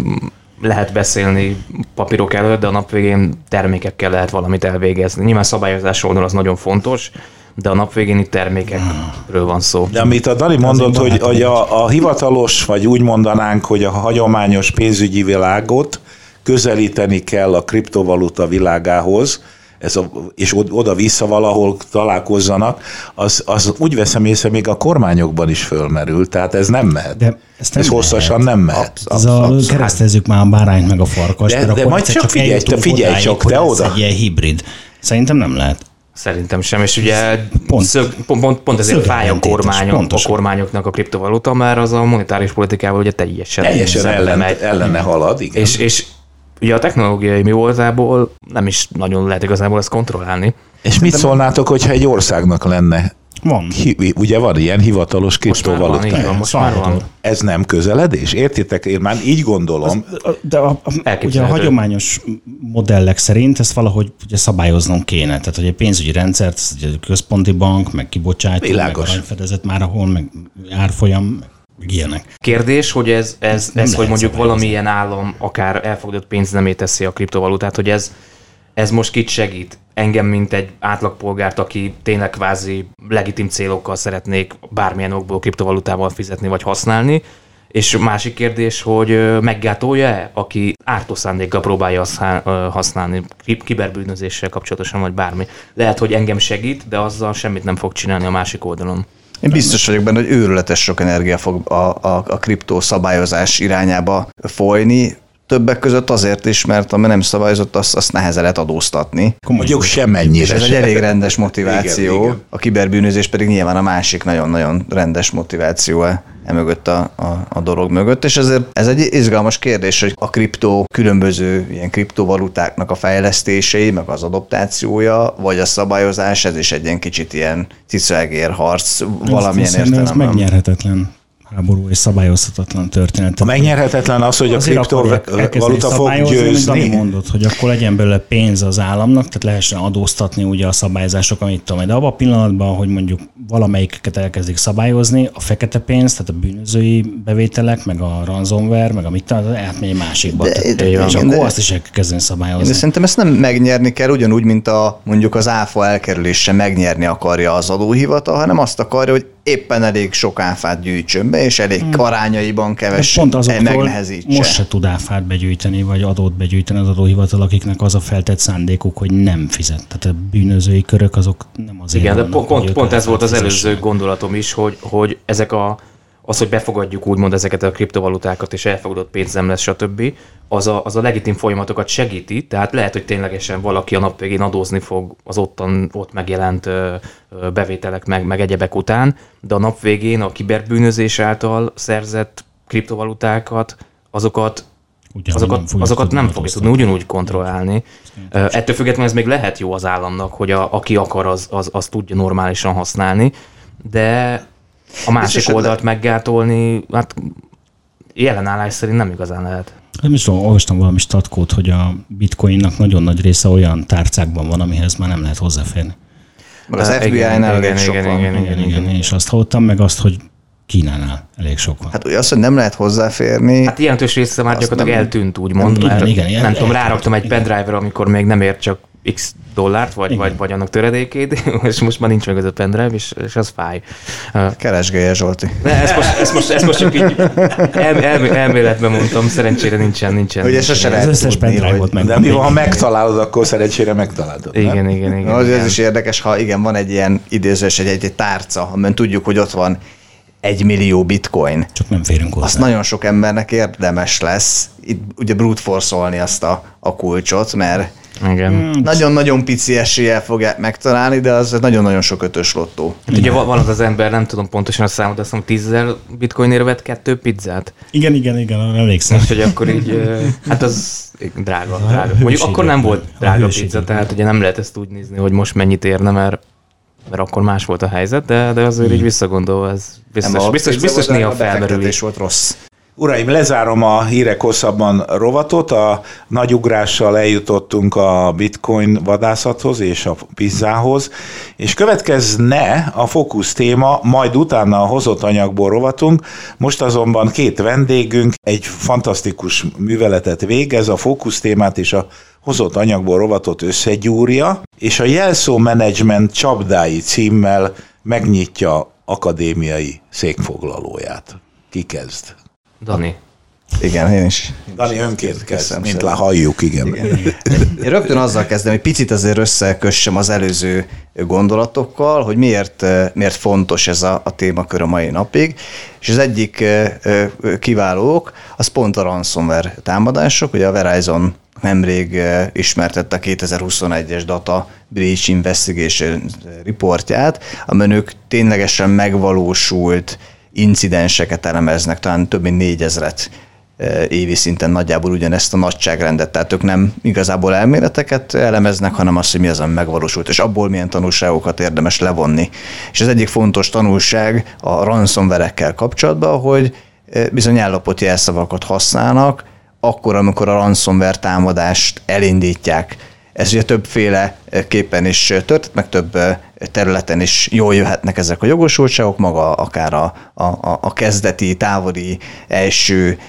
lehet beszélni papírok előtt, de a nap végén termékekkel lehet valamit elvégezni. Nyilván szabályozás oldal az nagyon fontos, de a nap végén itt termékekről van szó. De amit a Dani mondott, hogy, hogy a, a hivatalos, vagy úgy mondanánk, hogy a hagyományos pénzügyi világot közelíteni kell a kriptovaluta világához, ez a, és od- oda-vissza valahol találkozzanak, az, az úgy veszem észre, még a kormányokban is fölmerül, tehát ez nem mehet. De ezt nem ez hosszasan lehet. nem mehet. Ez a keresztezzük már a bárányt meg a farkas, De- mert de akkor majd csak figyelj, te figyelj odáig, csak, te oda. Egy ilyen hibrid. Szerintem nem lehet. Szerintem sem, és ugye Pont. pont, szög, pont, pont, pont ezért fáj a, kormányok, a kormányoknak a kriptovaluta, mert az a monetáris politikával ugye teljesen, Teljesen ellen, ellene halad, igen. És, és ugye a technológiai mi voltából nem is nagyon lehet igazából ezt kontrollálni. És mit szólnátok, hogyha egy országnak lenne? Van. Hi, ugye van ilyen hivatalos Most már van, így kriptovaluta? van, most már van. Ez nem közeledés? Értitek? Én már így gondolom. De a, a, ugye a hagyományos modellek szerint ezt valahogy ugye szabályoznom kéne. Tehát, hogy egy pénzügyi rendszert, ugye központi bank, meg kibocsátó, Világos. meg aranyfedezet már ahol, meg árfolyam, meg ilyenek. Kérdés, hogy ez, ez, Nem ez hogy mondjuk valamilyen állam akár elfogadott pénznemé teszi a kriptovalutát, hogy ez, ez most kit segít? Engem, mint egy átlagpolgárt, aki tényleg kvázi legitim célokkal szeretnék bármilyen okból kriptovalutával fizetni vagy használni, és másik kérdés, hogy meggátolja-e, aki ártó szándékkal próbálja használni, ki- kiberbűnözéssel kapcsolatosan, vagy bármi. Lehet, hogy engem segít, de azzal semmit nem fog csinálni a másik oldalon. Én biztos vagyok benne, hogy őrületes sok energia fog a, a, a kriptó szabályozás irányába folyni, többek között azért is, mert ami nem szabályozott, azt, azt nehezen lehet adóztatni. Mondjuk semmennyire. És ez egy elég rendes motiváció, Igen, igen. a kiberbűnözés pedig nyilván a másik nagyon-nagyon rendes motiváció e e mögött a, a, a dolog mögött, és ezért ez egy izgalmas kérdés, hogy a kriptó különböző ilyen kriptovalutáknak a fejlesztései, meg az adoptációja, vagy a szabályozás, ez is egy ilyen kicsit ilyen cicaegér harc valamilyen szerintem Ez értelemben. megnyerhetetlen háború és szabályozhatatlan történet. A megnyerhetetlen az, hogy a Azért elkezdeni kriptovaluta fog szabályozni, győzni. mondott, hogy akkor legyen belőle pénz az államnak, tehát lehessen adóztatni ugye a szabályzások, amit tudom, de abban a pillanatban, hogy mondjuk valamelyiket elkezdik szabályozni, a fekete pénz, tehát a bűnözői bevételek, meg a ransomware, meg a mit átmegy egy másikba. De- Tehát, de- és igen, akkor de- azt is el kell kezdeni De szabályozni. szerintem ezt nem megnyerni kell, ugyanúgy, mint a mondjuk az áfa elkerülése megnyerni akarja az adóhivatal, hanem azt akarja, hogy éppen elég sok áfát gyűjtsön be, és elég arányaiban Ez keves pont megnehezítse. most se tud áfát begyűjteni, vagy adót begyűjteni az adóhivatal, akiknek az a feltett szándékuk, hogy nem fizet. Tehát a bűnözői körök azok nem azért Igen, de vannak, pont, pont, pont ez volt az előző gondolatom is, hogy, hogy ezek a, az, hogy befogadjuk úgymond ezeket a kriptovalutákat, és elfogadott pénz nem lesz, stb., az a, az a legitim folyamatokat segíti, tehát lehet, hogy ténylegesen valaki a nap végén adózni fog az ottan, ott megjelent ö, ö, bevételek meg, meg egyebek után, de a nap végén a kiberbűnözés által szerzett kriptovalutákat, azokat Ugyanúgy azokat, fogjuk azokat nem fogja tudni ugyanúgy kontrollálni. Ö, Ettől függetlenül ez még lehet jó az államnak, hogy a, aki akar, az, az, az tudja normálisan használni, de a másik esetleg- oldalt meggátolni, hát jelenállás szerint nem igazán lehet. Nem is tudom, olvastam valami statkót, hogy a bitcoinnak nagyon nagy része olyan tárcákban van, amihez már nem lehet hozzáférni. Meg az igen, FBI-nál igen, elég sok igen, van. igen, Igen, igen, igen. Én is azt hallottam, meg azt, hogy Kínánál elég sok van. Hát ugye az, hogy nem lehet hozzáférni, Hát jelentős része már Azt gyakorlatilag nem- eltűnt, úgymond, Igen, mert igen, igen, nem tudom, eltűnt, ráraktam egy igen. pendrive-ra, amikor még nem ért csak x dollárt, vagy, vagy, vagy annak töredékét, és most már nincs meg az a pendrive, és, és az fáj. Keresgélje Zsolti. De ezt most, ezt most, ezt most csak így el, el, elméletben mondtam, szerencsére nincsen, nincsen. Ugye sose Az lehet összes tudni, pendrive-ot hogy... meg. De mi van, ha megtalálod, akkor szerencsére megtalálod. nem? Igen, igen, igen. Na, az, igen. ez is érdekes, ha igen, van egy ilyen idézős, egy, egy, egy tárca, amiben tudjuk, hogy ott van egy millió bitcoin. Csak nem férünk hozzá. Azt nagyon sok embernek érdemes lesz itt ugye brute force azt a, a kulcsot, mert Igen. Hmm. Nagyon-nagyon pici eséllyel fogják megtalálni, de az nagyon-nagyon sok ötös lottó. Hát ugye van az az ember, nem tudom pontosan a számot, azt mondom, 10 bitcoinért vett kettő pizzát. Igen, igen, igen, emlékszem. Most, hogy akkor így, hát az drága, drága. Mondjuk akkor nem volt drága pizza, tehát ugye nem lehet ezt úgy nézni, hogy most mennyit érne, mert mert akkor más volt a helyzet, de, de azért így visszagondolva ez biztos, nem, biztos, biztos, biztos néha felmerül. volt rossz. Uraim, lezárom a hírek hosszabban rovatot. A nagy ugrással eljutottunk a bitcoin vadászathoz és a pizzához, és következne a fókusz téma, majd utána a hozott anyagból rovatunk. Most azonban két vendégünk egy fantasztikus műveletet végez, a fókusz témát és a hozott anyagból rovatot összegyúrja, és a jelszó management csapdái címmel megnyitja akadémiai székfoglalóját. Ki kezd? Dani. Igen, én is. Dani önként kezd, mint le halljuk, igen. igen. Én rögtön azzal kezdem, hogy picit azért összekössem az előző gondolatokkal, hogy miért, miért fontos ez a, a témakör a mai napig, és az egyik kiválók, az pont a ransomware támadások, ugye a Verizon nemrég ismertette a 2021-es Data Breach Investigation riportját, amelyen ők ténylegesen megvalósult incidenseket elemeznek, talán több mint négyezret évi szinten nagyjából ugyanezt a nagyságrendet, tehát ők nem igazából elméleteket elemeznek, hanem azt, hogy mi az, ami megvalósult, és abból milyen tanulságokat érdemes levonni. És az egyik fontos tanulság a ransomware kapcsolatban, hogy bizony állapoti jelszavakat használnak, akkor, amikor a ransomware támadást elindítják. Ez ugye többféle képen is történt, meg több területen is jól jöhetnek ezek a jogosultságok, maga akár a, a, a kezdeti, távoli első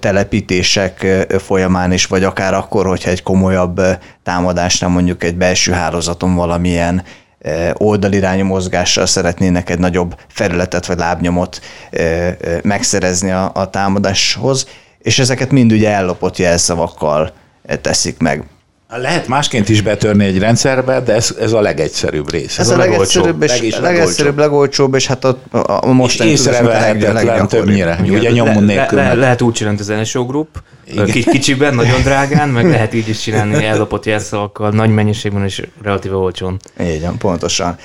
telepítések folyamán is, vagy akár akkor, hogyha egy komolyabb támadásnál mondjuk egy belső hálózaton valamilyen oldalirányú mozgással szeretnének egy nagyobb felületet vagy lábnyomot megszerezni a, a támadáshoz, és ezeket mind ugye ellopott jelszavakkal teszik meg. Lehet másként is betörni egy rendszerbe, de ez, ez a legegyszerűbb rész. Ez, ez a, a legegyszerűbb, és leg legegyszerűbb, legolcsóbb, és hát a, a, a mostani észrevehetetlen többnyire. Ugye nyomon nélkül. Le, le, lehet úgy csinálni az NSO Group, kicsiben, nagyon drágán, meg lehet így is csinálni ellopott jelszavakkal, nagy mennyiségben és relatíve olcsón. Van, pontosan.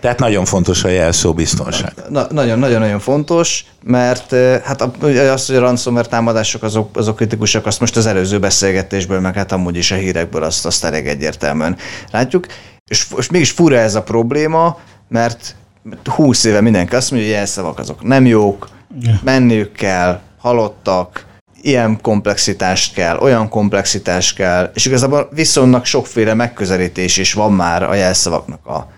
Tehát nagyon fontos a jelszó biztonság. Nagyon-nagyon fontos, mert hát az, hogy a ransomware támadások azok, azok kritikusak, azt most az előző beszélgetésből, meg hát amúgy is a hírekből azt, azt elég egyértelműen látjuk. És most mégis fura ez a probléma, mert 20 éve mindenki azt mondja, hogy jelszavak azok nem jók, menniük kell, halottak, ilyen komplexitást kell, olyan komplexitást kell, és igazából viszonylag sokféle megközelítés is van már a jelszavaknak a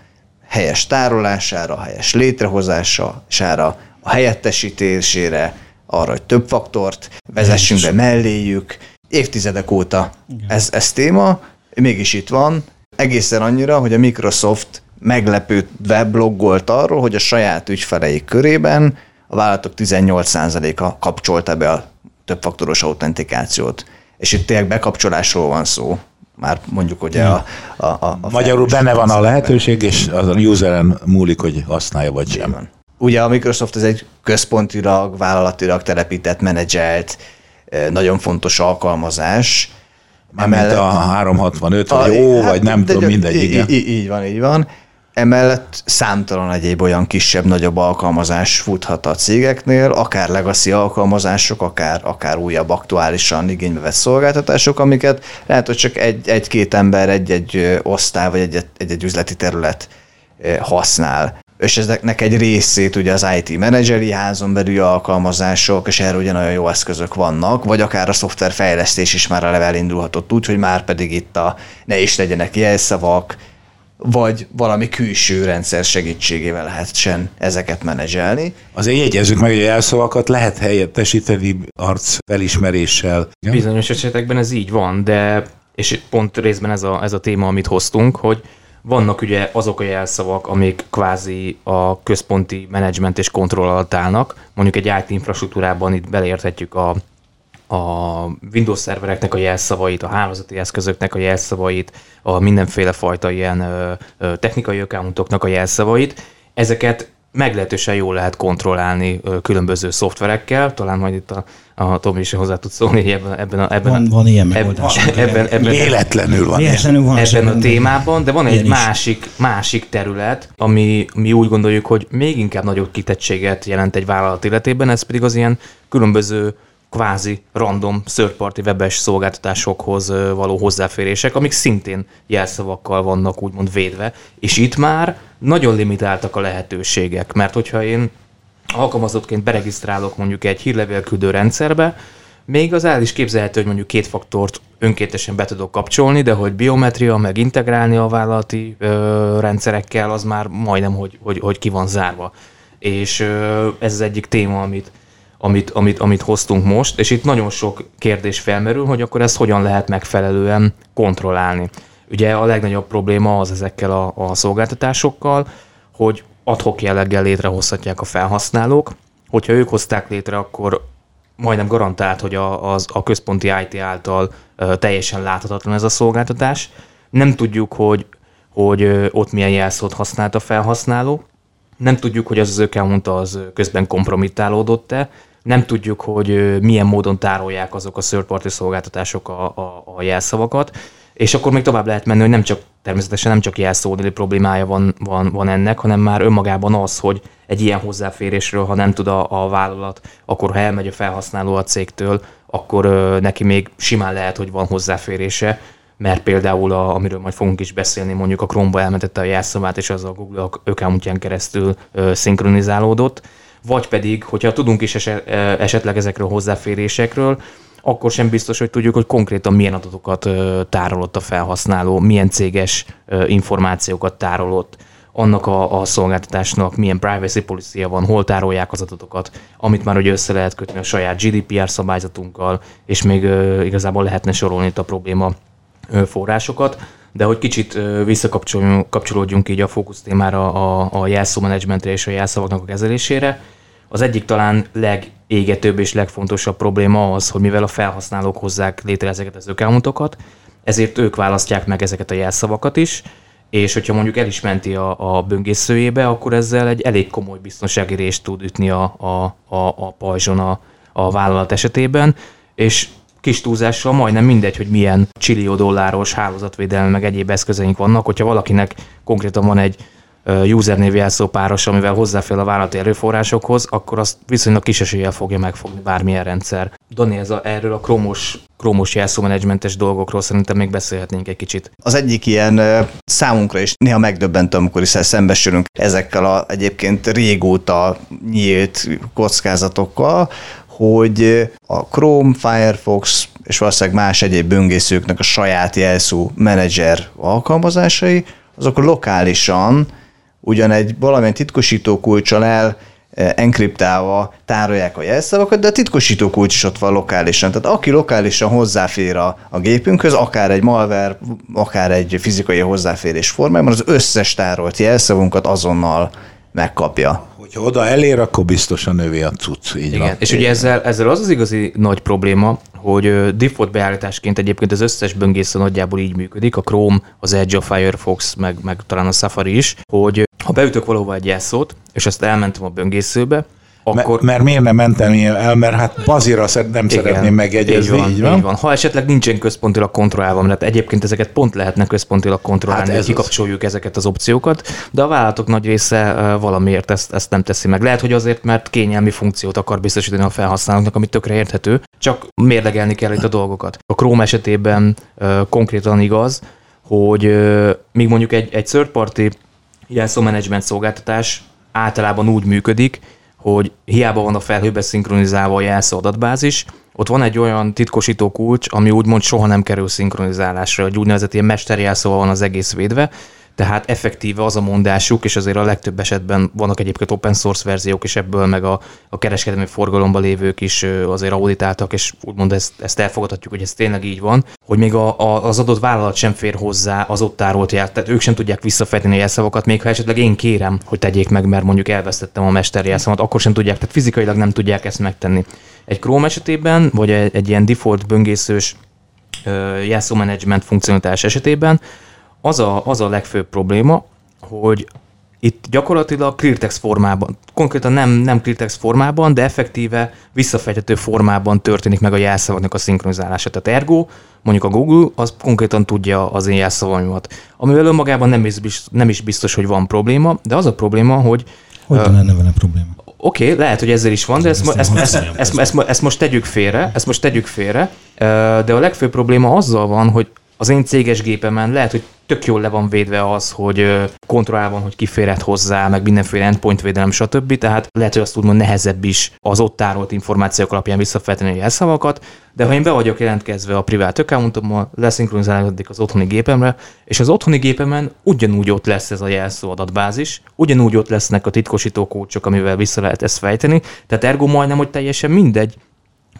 helyes tárolására, helyes létrehozására, a helyettesítésére, arra, hogy több faktort vezessünk be melléjük. Évtizedek óta ez, ez téma, mégis itt van, egészen annyira, hogy a Microsoft meglepődve bloggolt arról, hogy a saját ügyfeleik körében a vállalatok 18%-a kapcsolta be a többfaktoros autentikációt. És itt tényleg bekapcsolásról van szó már mondjuk ugye a, a, a, a Magyarul benne van a lehetőség, és az a useren múlik, hogy használja vagy sem. Van. Ugye a Microsoft ez egy központilag, vállalatilag telepített, menedzselt, nagyon fontos alkalmazás. Mármint a 365, vagy jó, hát, vagy nem tudom, mindegy, igen. Így, így van, így van. Emellett számtalan egyéb olyan kisebb-nagyobb alkalmazás futhat a cégeknél, akár legacy alkalmazások, akár, akár újabb aktuálisan igénybe vett szolgáltatások, amiket lehet, hogy csak egy, egy-két ember, egy-egy osztály vagy egy-egy üzleti terület használ. És ezeknek egy részét ugye az IT menedzseri házon belüli alkalmazások, és erre ugye nagyon jó eszközök vannak, vagy akár a szoftverfejlesztés is már a level indulhatott úgy, hogy már pedig itt a ne is legyenek jelszavak, vagy valami külső rendszer segítségével lehetsen ezeket menedzselni. Azért jegyezzük meg, hogy a jelszavakat lehet helyettesíteni arc felismeréssel. Bizonyos esetekben ez így van, de és pont részben ez a, ez a téma, amit hoztunk, hogy vannak ugye azok a jelszavak, amik kvázi a központi menedzsment és kontroll alatt állnak. Mondjuk egy IT infrastruktúrában itt beleérthetjük a a Windows szervereknek a jelszavait, a hálózati eszközöknek a jelszavait, a mindenféle fajta ilyen ö, ö, technikai accountoknak a jelszavait, ezeket meglehetősen jól lehet kontrollálni különböző szoftverekkel, talán majd itt a, a Tomi is hozzá tud szólni ebben, ebben a, ebben van, a, van ilyen megoldás. Ebben, ebben, ebben, Véletlenül van. Véletlenül van ebben a témában, de van egy másik, másik terület, ami mi úgy gondoljuk, hogy még inkább nagyobb kitettséget jelent egy vállalat életében, ez pedig az ilyen különböző kvázi random third webes szolgáltatásokhoz való hozzáférések, amik szintén jelszavakkal vannak úgymond védve, és itt már nagyon limitáltak a lehetőségek, mert hogyha én alkalmazottként beregisztrálok mondjuk egy hírlevélküldő rendszerbe, még az el is képzelhető, hogy mondjuk két faktort önkéntesen be tudok kapcsolni, de hogy biometria, meg integrálni a vállalati ö, rendszerekkel, az már majdnem, hogy, hogy, hogy ki van zárva. És ö, ez az egyik téma, amit, amit, amit, amit hoztunk most, és itt nagyon sok kérdés felmerül, hogy akkor ezt hogyan lehet megfelelően kontrollálni. Ugye a legnagyobb probléma az ezekkel a, a szolgáltatásokkal, hogy adhok jelleggel létrehozhatják a felhasználók. Hogyha ők hozták létre, akkor majdnem garantált, hogy a, az, a központi IT által ö, teljesen láthatatlan ez a szolgáltatás. Nem tudjuk, hogy, hogy ö, ott milyen jelszót használt a felhasználó. Nem tudjuk, hogy az az account az közben kompromittálódott-e. Nem tudjuk, hogy milyen módon tárolják azok a third party szolgáltatások a, a, a jelszavakat. És akkor még tovább lehet menni, hogy nem csak természetesen nem csak jelszódeli problémája van, van, van ennek, hanem már önmagában az, hogy egy ilyen hozzáférésről, ha nem tud a, a vállalat, akkor ha elmegy a felhasználó a cégtől, akkor ö, neki még simán lehet, hogy van hozzáférése, mert például, a, amiről majd fogunk is beszélni, mondjuk a Chrome-ba elmentette a jelszavát, és az a Google accountján keresztül ö, szinkronizálódott, vagy pedig, hogyha tudunk is eset, esetleg ezekről a hozzáférésekről, akkor sem biztos, hogy tudjuk, hogy konkrétan milyen adatokat tárolott a felhasználó, milyen céges információkat tárolott, annak a, a szolgáltatásnak milyen privacy policy van, hol tárolják az adatokat, amit már ugye össze lehet kötni a saját GDPR szabályzatunkkal, és még igazából lehetne sorolni itt a probléma forrásokat. De hogy kicsit visszakapcsolódjunk így a fókusz témára a, a jelszó menedzsmentre és a jelszavaknak a kezelésére, az egyik talán legégetőbb és legfontosabb probléma az, hogy mivel a felhasználók hozzák létre ezeket az accountokat, ezért ők választják meg ezeket a jelszavakat is, és hogyha mondjuk el is menti a, a böngészőjébe, akkor ezzel egy elég komoly biztonsági részt tud ütni a, a, a, a pajzson a, a vállalat esetében, és kis túlzással majdnem mindegy, hogy milyen csillió dolláros hálózatvédelme meg egyéb eszközeink vannak, hogyha valakinek konkrétan van egy usernév jelszó páros, amivel hozzáfér a vállalati erőforrásokhoz, akkor azt viszonylag kis eséllyel fogja megfogni bármilyen rendszer. Dani, ez a, erről a kromos, kromos jelszómenedzsmentes dolgokról szerintem még beszélhetnénk egy kicsit. Az egyik ilyen számunkra is néha megdöbbentő, amikor is szembesülünk ezekkel a egyébként régóta nyílt kockázatokkal, hogy a Chrome, Firefox és valószínűleg más egyéb böngészőknek a saját jelszó menedzser alkalmazásai, azok lokálisan ugyan egy valamilyen titkosító kulcsal el enkriptálva tárolják a jelszavakat, de a titkosító kulcs is ott van lokálisan. Tehát aki lokálisan hozzáfér a, a gépünkhöz, akár egy malware, akár egy fizikai hozzáférés formájában, az összes tárolt jelszavunkat azonnal megkapja. Hogyha oda elér, akkor biztosan növi a cucc. Így Igen, van. és ugye ezzel, ezzel az az igazi nagy probléma, hogy default beállításként egyébként az összes böngésző nagyjából így működik, a Chrome, az Edge, a Firefox, meg, meg talán a Safari is, hogy ha beütök valahova egy jelszót, és azt elmentem a böngészőbe, Akkor mert miért nem mentem el, mert hát bazira nem szeretném megjegyezni, így van, így van. Így van. Ha esetleg nincsen központilag kontrollálva, mert egyébként ezeket pont lehetne központilag kontrollálni, Hát ez hogy az. kikapcsoljuk ezeket az opciókat, de a vállalatok nagy része valamiért ezt, ezt nem teszi meg. Lehet, hogy azért, mert kényelmi funkciót akar biztosítani a felhasználóknak, ami tökre érthető, csak mérlegelni kell itt a dolgokat. A Chrome esetében konkrétan igaz, hogy ö, míg mondjuk egy, egy third party jelszó management szolgáltatás általában úgy működik, hogy hiába van a felhőbe szinkronizálva a jelszó adatbázis, ott van egy olyan titkosító kulcs, ami úgymond soha nem kerül szinkronizálásra, egy úgynevezett ilyen mesterjelszóval van az egész védve, tehát effektíve az a mondásuk, és azért a legtöbb esetben vannak egyébként open source verziók, és ebből meg a, a kereskedelmi forgalomban lévők is azért auditáltak, és úgymond ezt, ezt elfogadhatjuk, hogy ez tényleg így van, hogy még a, a, az adott vállalat sem fér hozzá az ott tárolt jel, tehát ők sem tudják visszafejteni a jelszavakat, még ha esetleg én kérem, hogy tegyék meg, mert mondjuk elvesztettem a mesterjelszavamat, akkor sem tudják, tehát fizikailag nem tudják ezt megtenni. Egy Chrome esetében, vagy egy, egy ilyen default böngészős jelszó management funkcionalitás esetében az a, az a legfőbb probléma, hogy Itt gyakorlatilag cleartext formában, konkrétan nem, nem cleartext formában, de effektíve visszafejtető formában történik meg a jelszavaknak a szinkronizálása. Tehát ergo, mondjuk a Google, az konkrétan tudja az én jelszavaimat, amivel önmagában nem is, biztos, nem is biztos, hogy van probléma, de az a probléma, hogy hogy uh, lenne vele probléma? Oké, okay, lehet, hogy ezzel is van, de ezt, ezt, ezt, ezt, ezt, ezt most tegyük félre, ezt most tegyük félre, de a legfőbb probléma azzal van, hogy az én céges gépemen lehet, hogy tök jól le van védve az, hogy kontroll van, hogy kiférhet hozzá, meg mindenféle endpoint védelem, stb. Tehát lehet, hogy azt úgymond nehezebb is az ott tárolt információk alapján visszafeltenni a jelszavakat, de ha én be vagyok jelentkezve a privát accountommal, leszinkronizálódik az otthoni gépemre, és az otthoni gépemen ugyanúgy ott lesz ez a jelszó adatbázis, ugyanúgy ott lesznek a titkosító kócsok, amivel vissza lehet ezt fejteni, tehát ergo majdnem, hogy teljesen mindegy,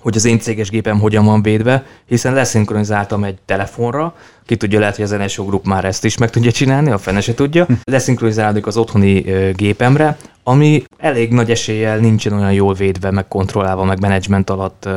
hogy az én céges gépem hogyan van védve, hiszen leszinkronizáltam egy telefonra, ki tudja, lehet, hogy az NSO Group már ezt is meg tudja csinálni, a fene se tudja. Leszinkronizálódik az otthoni gépemre, ami elég nagy eséllyel nincsen olyan jól védve, meg kontrollálva, meg menedzsment alatt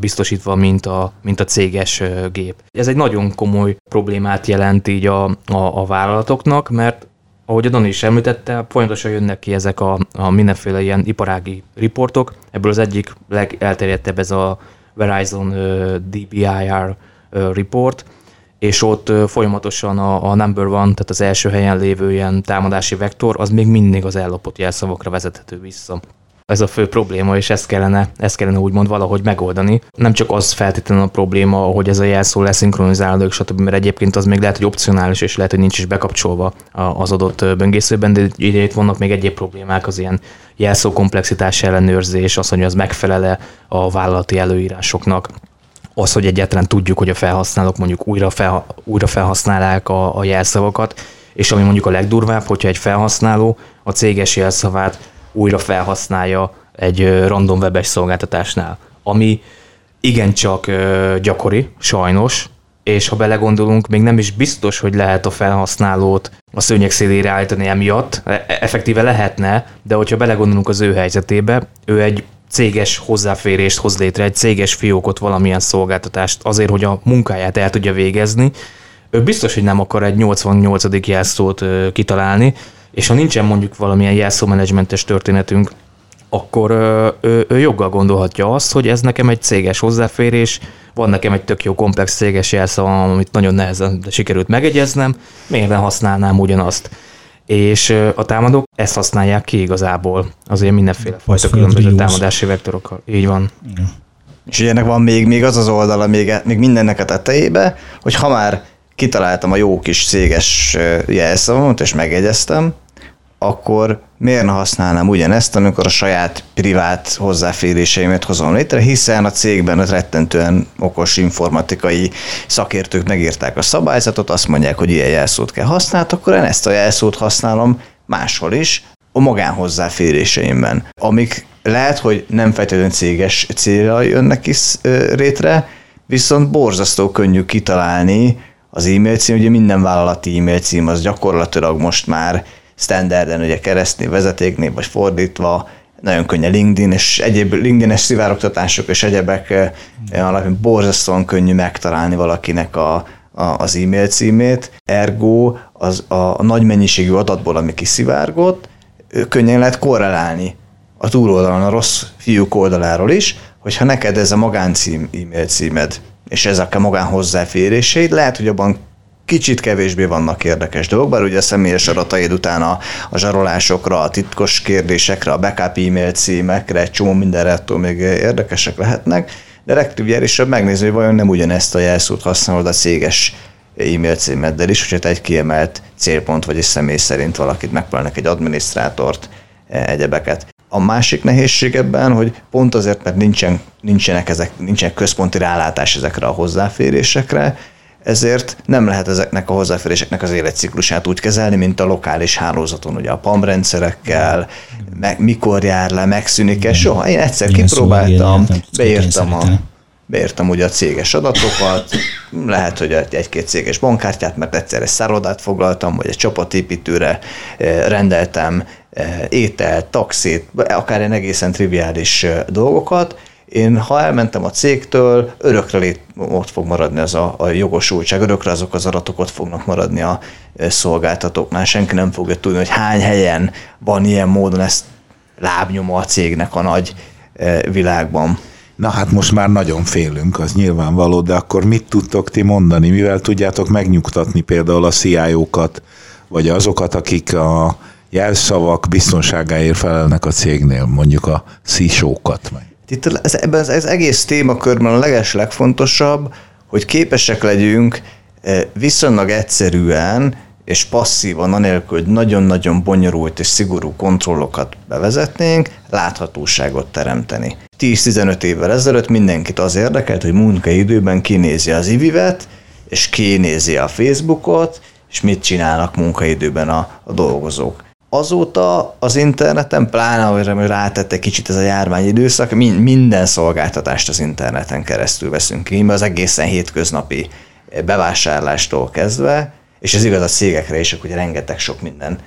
biztosítva, mint a, mint a céges gép. Ez egy nagyon komoly problémát jelent így a, a, a vállalatoknak, mert ahogy a Dani is említette, folyamatosan jönnek ki ezek a, a mindenféle ilyen iparági riportok. Ebből az egyik legelterjedtebb ez a Verizon uh, DBIR uh, report, és ott uh, folyamatosan a, a number one, tehát az első helyen lévő ilyen támadási vektor, az még mindig az ellopott jelszavakra vezethető vissza ez a fő probléma, és ezt kellene, ezt kellene úgymond valahogy megoldani. Nem csak az feltétlenül a probléma, hogy ez a jelszó leszinkronizálódik, stb., mert egyébként az még lehet, hogy opcionális, és lehet, hogy nincs is bekapcsolva az adott böngészőben, de ide itt vannak még egyéb problémák, az ilyen jelszó komplexitás ellenőrzés, az, hogy az megfelele a vállalati előírásoknak az, hogy egyáltalán tudjuk, hogy a felhasználók mondjuk újra, fel, újra felhasználják a, a jelszavakat, és ami mondjuk a legdurvább, hogyha egy felhasználó a céges jelszavát újra felhasználja egy random webes szolgáltatásnál, ami igencsak gyakori, sajnos, és ha belegondolunk, még nem is biztos, hogy lehet a felhasználót a szőnyeg szélére állítani emiatt, e, effektíve lehetne, de hogyha belegondolunk az ő helyzetébe, ő egy céges hozzáférést hoz létre, egy céges fiókot, valamilyen szolgáltatást azért, hogy a munkáját el tudja végezni, ő biztos, hogy nem akar egy 88. jelszót kitalálni, és ha nincsen mondjuk valamilyen jelszómenedzsmentes történetünk, akkor ő, ő joggal gondolhatja azt, hogy ez nekem egy céges hozzáférés, van nekem egy tök jó komplex céges jelszavam, amit nagyon nehezen de sikerült megegyeznem, miért nem használnám ugyanazt? És a támadók ezt használják ki igazából, azért mindenféle fajta különböző támadási vektorokkal. Így van. Igen. És ugye ennek van még, még az az oldala, még, még mindennek a tetejébe, hogy ha már kitaláltam a jó kis céges jelszavamat, és megegyeztem, akkor miért ne használnám ugyanezt, amikor a saját privát hozzáféréseimet hozom létre, hiszen a cégben az rettentően okos informatikai szakértők megírták a szabályzatot, azt mondják, hogy ilyen jelszót kell használni, akkor én ezt a jelszót használom máshol is, a magánhozzáféréseimben, amik lehet, hogy nem feltétlenül céges célra jönnek is rétre, viszont borzasztó könnyű kitalálni az e-mail cím, ugye minden vállalati e-mail cím az gyakorlatilag most már standarden, ugye keresztnév, vezetéknév, vagy fordítva, nagyon könnyen LinkedIn, és egyéb LinkedIn-es szivárogtatások és egyebek eh, alapján borzasztóan könnyű megtalálni valakinek a, a, az e-mail címét. Ergo az a, a nagy mennyiségű adatból, ami kiszivárgott, könnyen lehet korrelálni a túloldalon, a rossz fiúk oldaláról is, hogyha neked ez a magáncím e-mail címed, és ezek a magán hozzáféréseid, lehet, hogy abban kicsit kevésbé vannak érdekes dolgok, bár ugye a személyes adataid után a, a zsarolásokra, a titkos kérdésekre, a backup e-mail címekre, egy csomó mindenre attól még érdekesek lehetnek, de legtriviálisabb megnézni, hogy vajon nem ugyanezt a jelszót használod a céges e-mail címeddel is, hogyha egy kiemelt célpont vagy egy személy szerint valakit megpróbálnak egy adminisztrátort, e, egyebeket. A másik nehézség ebben, hogy pont azért, mert nincsen, nincsenek, ezek, nincsenek központi rálátás ezekre a hozzáférésekre, ezért nem lehet ezeknek a hozzáféréseknek az életciklusát úgy kezelni, mint a lokális hálózaton, ugye a PAM rendszerekkel, meg, mikor jár le, megszűnik-e, soha. Én egyszer Igen, kipróbáltam, szóval beírtam a beírtam ugye a céges adatokat, lehet, hogy egy-két céges bankkártyát, mert egyszer egy szállodát foglaltam, vagy egy csapatépítőre eh, rendeltem eh, ételt, taxit, akár egy egészen triviális eh, dolgokat, én ha elmentem a cégtől, örökre lét, ott fog maradni az a, a jogosultság, örökre azok az adatok ott fognak maradni a szolgáltatóknál. Senki nem fogja tudni, hogy hány helyen van ilyen módon ezt lábnyoma a cégnek a nagy világban. Na hát most már nagyon félünk, az nyilvánvaló, de akkor mit tudtok ti mondani? Mivel tudjátok megnyugtatni például a CIO-kat, vagy azokat, akik a jelszavak biztonságáért felelnek a cégnél, mondjuk a CISO-kat? Itt ez, ebben az, az egész témakörben a leges legfontosabb, hogy képesek legyünk eh, viszonylag egyszerűen és passzívan, anélkül, hogy nagyon-nagyon bonyolult és szigorú kontrollokat bevezetnénk, láthatóságot teremteni. 10-15 évvel ezelőtt mindenkit az érdekelt, hogy munkaidőben kinézi az ivivet, és kinézi a Facebookot, és mit csinálnak munkaidőben a, a dolgozók. Azóta az interneten, pláne hogy rátette kicsit ez a járvány időszak, minden szolgáltatást az interneten keresztül veszünk ki, az egészen hétköznapi bevásárlástól kezdve, és ez igaz a cégekre is, hogy rengeteg sok mindent,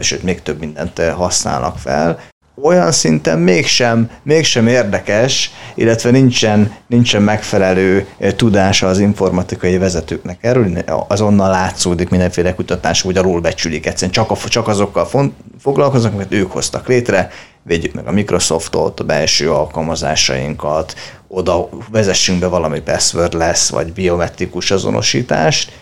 sőt még több mindent használnak fel, olyan szinten mégsem, mégsem érdekes, illetve nincsen, nincsen megfelelő tudása az informatikai vezetőknek erről, azonnal látszódik mindenféle kutatás, hogy alul becsülik. Egyszerűen, csak, a, csak azokkal font, foglalkoznak, mert ők hoztak létre, védjük meg a Microsoftot, a belső alkalmazásainkat, oda vezessünk be valami password lesz, vagy biometrikus azonosítást,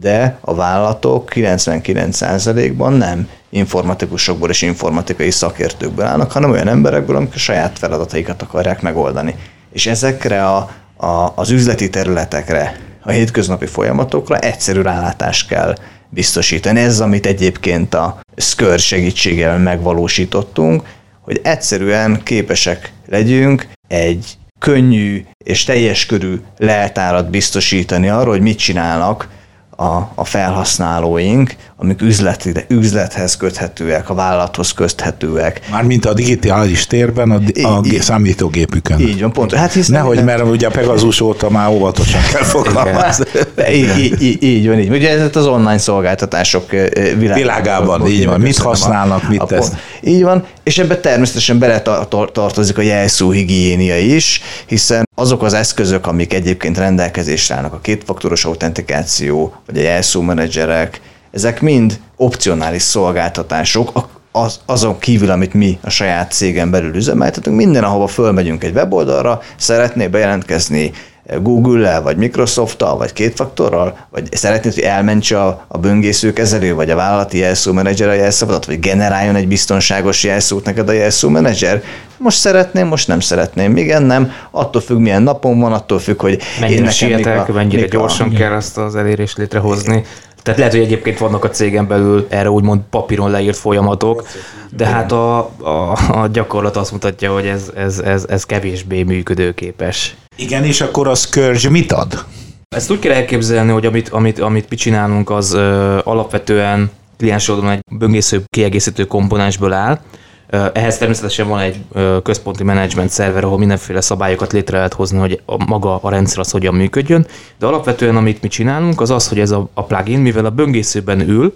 de a vállalatok 99%-ban nem informatikusokból és informatikai szakértőkből állnak, hanem olyan emberekből, amik a saját feladataikat akarják megoldani. És ezekre a, a, az üzleti területekre, a hétköznapi folyamatokra egyszerű rálátást kell biztosítani. Ez, amit egyébként a Skör segítségével megvalósítottunk, hogy egyszerűen képesek legyünk egy könnyű és teljes körű leltárat biztosítani arról, hogy mit csinálnak a, a felhasználóink, amik üzleti, üzlethez köthetőek, a vállalathoz köthetőek. Mármint a digitális térben, a, a így, számítógépükön. Így van, pont. Hát hiszen Nehogy, minden... mert ugye a Pegasus óta már óvatosan kell fogalmazni. így, így, így, így van, így. Ugye ez az online szolgáltatások világában. Világában, így van. Mit használnak, mit tesz. Így van, és ebbe természetesen bele tartozik a jelszó higiénia is, hiszen azok az eszközök, amik egyébként rendelkezésre állnak, a kétfaktoros autentikáció, vagy a jelszó menedzserek, ezek mind opcionális szolgáltatások, az, azon kívül, amit mi a saját cégen belül üzemeltetünk, minden, ahova fölmegyünk egy weboldalra, szeretné bejelentkezni Google-lel, vagy Microsoft-tal, vagy kétfaktorral, vagy szeretnéd, hogy elmentse a, a böngészőkezelő, vagy a vállalati jelszó menedzser a jelszavadat, vagy generáljon egy biztonságos jelszót neked a jelszó menedzser. Most szeretném, most nem szeretném. Igen, nem. Attól függ, milyen napon van, attól függ, hogy mennyire én nekem sietek, mennyire gyorsan a... kell azt az elérést létrehozni. Tehát lehet, hogy egyébként vannak a cégen belül erre úgymond papíron leírt folyamatok, de hát a, a, a gyakorlat azt mutatja, hogy ez, ez, ez, ez kevésbé működőképes. Igen, és akkor az körzs mit ad? Ezt úgy kell elképzelni, hogy amit, amit, amit mi csinálunk, az ö, alapvetően kliens oldalon egy böngésző kiegészítő komponensből áll, ehhez természetesen van egy központi menedzsment szerver, ahol mindenféle szabályokat létre lehet hozni, hogy a, maga a rendszer az hogyan működjön, de alapvetően amit mi csinálunk, az az, hogy ez a, a plugin, mivel a böngészőben ül,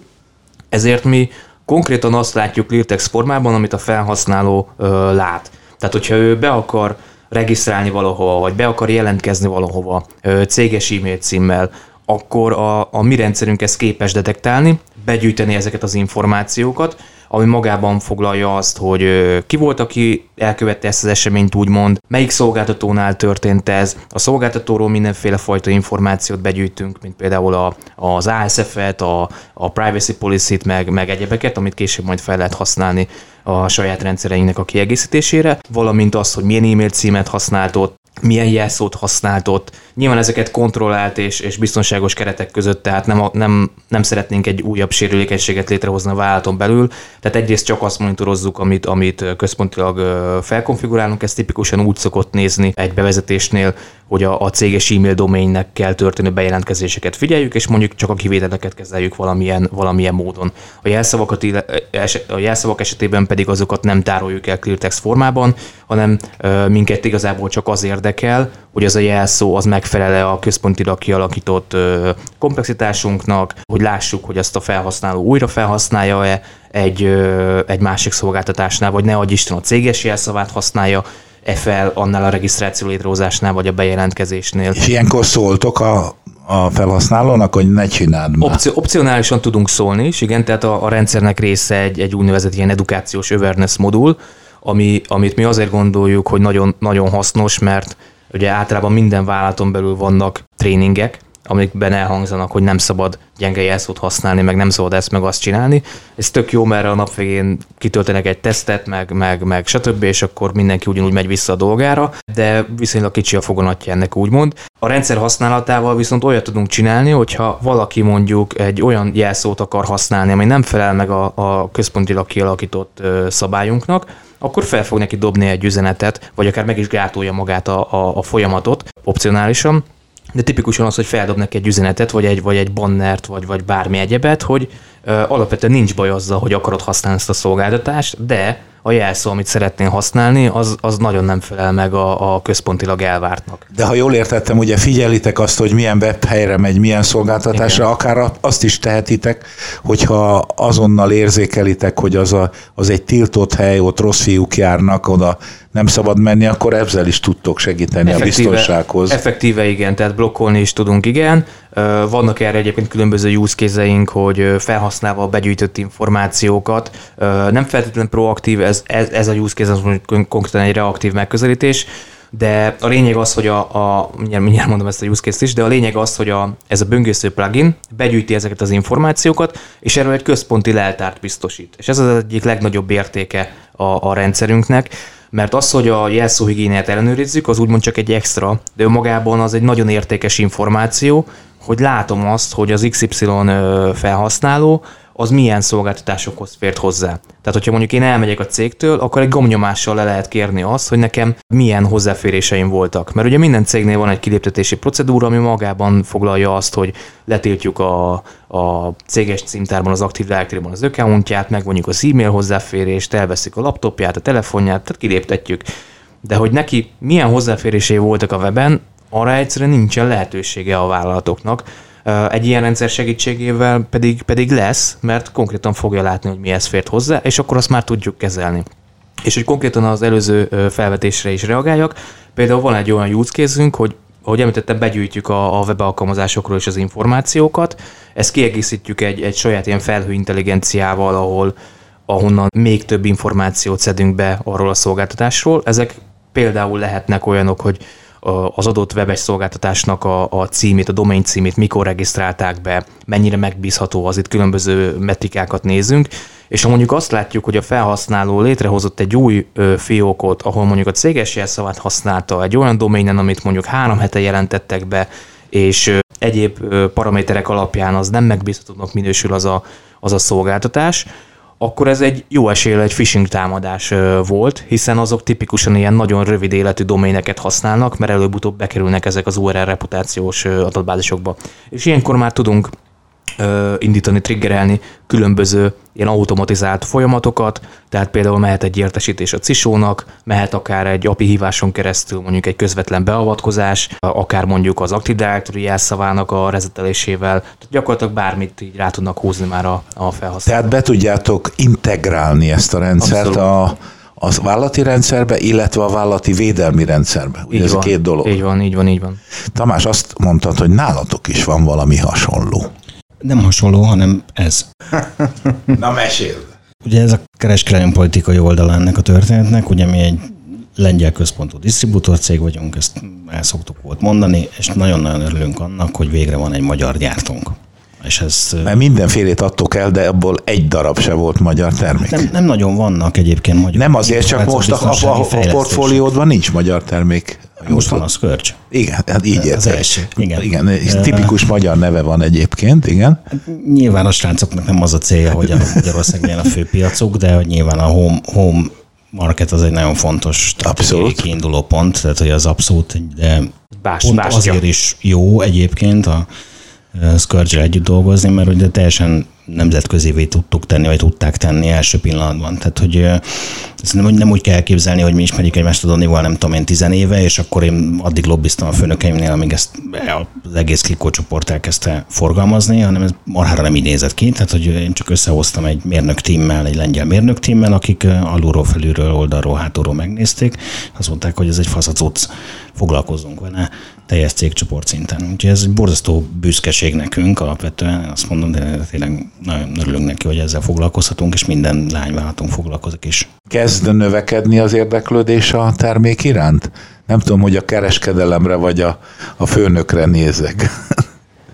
ezért mi konkrétan azt látjuk Lirtex formában, amit a felhasználó ö, lát. Tehát, hogyha ő be akar regisztrálni valahova, vagy be akar jelentkezni valahova ö, céges e-mail címmel, akkor a, a mi rendszerünk ezt képes detektálni, begyűjteni ezeket az információkat, ami magában foglalja azt, hogy ki volt, aki elkövette ezt az eseményt úgymond, melyik szolgáltatónál történt ez, a szolgáltatóról mindenféle fajta információt begyűjtünk, mint például a, az ASF-et, a, a privacy policy-t, meg, meg egyebeket, amit később majd fel lehet használni a saját rendszereinknek a kiegészítésére, valamint azt, hogy milyen e-mail címet használtott, milyen jelszót használt ott. Nyilván ezeket kontrollált és, és biztonságos keretek között, tehát nem, nem, nem szeretnénk egy újabb sérülékenységet létrehozni a vállalaton belül. Tehát egyrészt csak azt monitorozzuk, amit, amit központilag felkonfigurálunk, ez tipikusan úgy szokott nézni egy bevezetésnél, hogy a, a céges e-mail doménynek kell történő bejelentkezéseket figyeljük, és mondjuk csak a kivételeket kezeljük valamilyen, valamilyen módon. A jelszavakat, a jelszavak esetében pedig azokat nem tároljuk el cleartext formában, hanem minket igazából csak az érdekel, hogy az a jelszó az megfelele a központilag kialakított komplexitásunknak, hogy lássuk, hogy azt a felhasználó újra felhasználja-e egy, egy másik szolgáltatásnál, vagy ne adj Isten a céges jelszavát használja, fel annál a regisztráció létrehozásnál, vagy a bejelentkezésnél. És ilyenkor szóltok a, a felhasználónak, hogy ne csináld már. Opci- opcionálisan tudunk szólni is, igen, tehát a, a rendszernek része egy, egy úgynevezett ilyen edukációs awareness modul, ami, amit mi azért gondoljuk, hogy nagyon, nagyon hasznos, mert ugye általában minden vállalaton belül vannak tréningek, amikben elhangzanak, hogy nem szabad gyenge jelszót használni, meg nem szabad ezt meg azt csinálni. Ez tök jó, mert a nap végén kitöltenek egy tesztet, meg, meg, meg stb., és akkor mindenki ugyanúgy megy vissza a dolgára, de viszonylag kicsi a foganatja ennek úgymond. A rendszer használatával viszont olyat tudunk csinálni, hogyha valaki mondjuk egy olyan jelszót akar használni, ami nem felel meg a, a központilag kialakított szabályunknak, akkor fel fog neki dobni egy üzenetet, vagy akár meg is gátolja magát a, a, a folyamatot opcionálisan, de tipikusan az, hogy feldobnak egy üzenetet, vagy egy, vagy egy bannert, vagy, vagy bármi egyebet, hogy ö, alapvetően nincs baj azzal, hogy akarod használni ezt a szolgáltatást, de a jelszó, amit szeretnél használni, az, az nagyon nem felel meg a, a központilag elvártnak. De ha jól értettem, ugye figyelitek azt, hogy milyen webhelyre megy, milyen szolgáltatásra, Igen. akár azt is tehetitek, hogyha azonnal érzékelitek, hogy az, a, az egy tiltott hely, ott rossz fiúk járnak, oda nem szabad menni, akkor ezzel is tudtok segíteni effektíve, a biztonsághoz. Effektíve igen, tehát blokkolni is tudunk, igen. Vannak erre egyébként különböző use case hogy felhasználva a begyűjtött információkat, nem feltétlenül proaktív, ez, ez, ez a use case az konkrétan egy reaktív megközelítés, de a lényeg az, hogy a, a mindjárt, mindjárt mondom ezt a use case is, de a lényeg az, hogy a, ez a böngésző plugin begyűjti ezeket az információkat, és erről egy központi leltárt biztosít. És ez az egyik legnagyobb értéke a, a rendszerünknek, mert az, hogy a jelszóhigiéniát ellenőrizzük, az úgymond csak egy extra, de önmagában az egy nagyon értékes információ, hogy látom azt, hogy az XY felhasználó az milyen szolgáltatásokhoz fért hozzá. Tehát, hogyha mondjuk én elmegyek a cégtől, akkor egy gomnyomással le lehet kérni azt, hogy nekem milyen hozzáféréseim voltak. Mert ugye minden cégnél van egy kiléptetési procedúra, ami magában foglalja azt, hogy letiltjuk a, a céges címtárban, az aktív directory az accountját, megvonjuk az e-mail hozzáférést, elveszik a laptopját, a telefonját, tehát kiléptetjük. De hogy neki milyen hozzáférései voltak a weben, arra egyszerűen nincsen lehetősége a vállalatoknak. Egy ilyen rendszer segítségével pedig, pedig lesz, mert konkrétan fogja látni, hogy mihez fért hozzá, és akkor azt már tudjuk kezelni. És hogy konkrétan az előző felvetésre is reagáljak, például van egy olyan use case hogy ahogy említettem, begyűjtjük a, a web alkalmazásokról is az információkat, ezt kiegészítjük egy, egy saját ilyen felhő intelligenciával, ahol ahonnan még több információt szedünk be arról a szolgáltatásról. Ezek például lehetnek olyanok, hogy az adott webes szolgáltatásnak a, a címét, a domain címét mikor regisztrálták be, mennyire megbízható az, itt különböző metrikákat nézünk, és ha mondjuk azt látjuk, hogy a felhasználó létrehozott egy új ö, fiókot, ahol mondjuk a céges jelszavát használta egy olyan domainen, amit mondjuk három hete jelentettek be, és ö, egyéb ö, paraméterek alapján az nem megbízhatónak minősül az a, az a szolgáltatás, akkor ez egy jó esélye egy phishing támadás volt, hiszen azok tipikusan ilyen nagyon rövid életű doméneket használnak, mert előbb-utóbb bekerülnek ezek az URL reputációs adatbázisokba. És ilyenkor már tudunk indítani, triggerelni különböző ilyen automatizált folyamatokat, tehát például mehet egy értesítés a cisónak, mehet akár egy API híváson keresztül mondjuk egy közvetlen beavatkozás, akár mondjuk az Active Directory jelszavának a rezetelésével, tehát gyakorlatilag bármit így rá tudnak húzni már a, a felhasználók. Tehát be tudjátok integrálni ezt a rendszert Abszolút. a a vállalati rendszerbe, illetve a vállalati védelmi rendszerbe. Ugye így ez van, a két dolog. Így van, így van, így van. Tamás, azt mondtad, hogy nálatok is van valami hasonló. Nem hasonló, hanem ez. Na mesél. Ugye ez a kereskedelmi politikai oldal ennek a történetnek, ugye mi egy lengyel központú cég vagyunk, ezt el szoktuk volt mondani, és nagyon-nagyon örülünk annak, hogy végre van egy magyar gyártónk. És ez, Mert mindenfélét adtok el, de abból egy darab se volt magyar termék. Nem, nem nagyon vannak egyébként magyar. Nem azért, csak most a, a, a portfóliódban nincs magyar termék. Most van a Scourge. Igen, hát így értem. Az első. Igen. igen tipikus magyar neve van egyébként, igen. Hát nyilván a srácoknak nem az a célja, hogy a Magyarország legyen a főpiacuk, de hogy nyilván a home, home market az egy nagyon fontos kiinduló pont, tehát hogy az abszolút, de Bás, pont azért is jó egyébként a Scourge együtt dolgozni, mert ugye teljesen nemzetközévé tudtuk tenni, vagy tudták tenni első pillanatban. Tehát, hogy ezt nem, nem úgy kell elképzelni, hogy mi ismerjük egymást a Donival, nem tudom én, tizen éve, és akkor én addig lobbiztam a főnökeimnél, amíg ezt az egész Klikó csoport elkezdte forgalmazni, hanem ez marhára nem így nézett ki. Tehát, hogy én csak összehoztam egy mérnök tímmel, egy lengyel mérnök tímmel, akik alulról, felülről, oldalról, hátulról megnézték. Azt mondták, hogy ez egy faszacuc, foglalkozzunk vele teljes cégcsoport szinten. Úgyhogy ez egy borzasztó büszkeség nekünk alapvetően, azt mondom, de tényleg nagyon örülünk neki, hogy ezzel foglalkozhatunk, és minden lányvállalatunk foglalkozik is. Kezd növekedni az érdeklődés a termék iránt? Nem tudom, hogy a kereskedelemre vagy a, a főnökre nézek.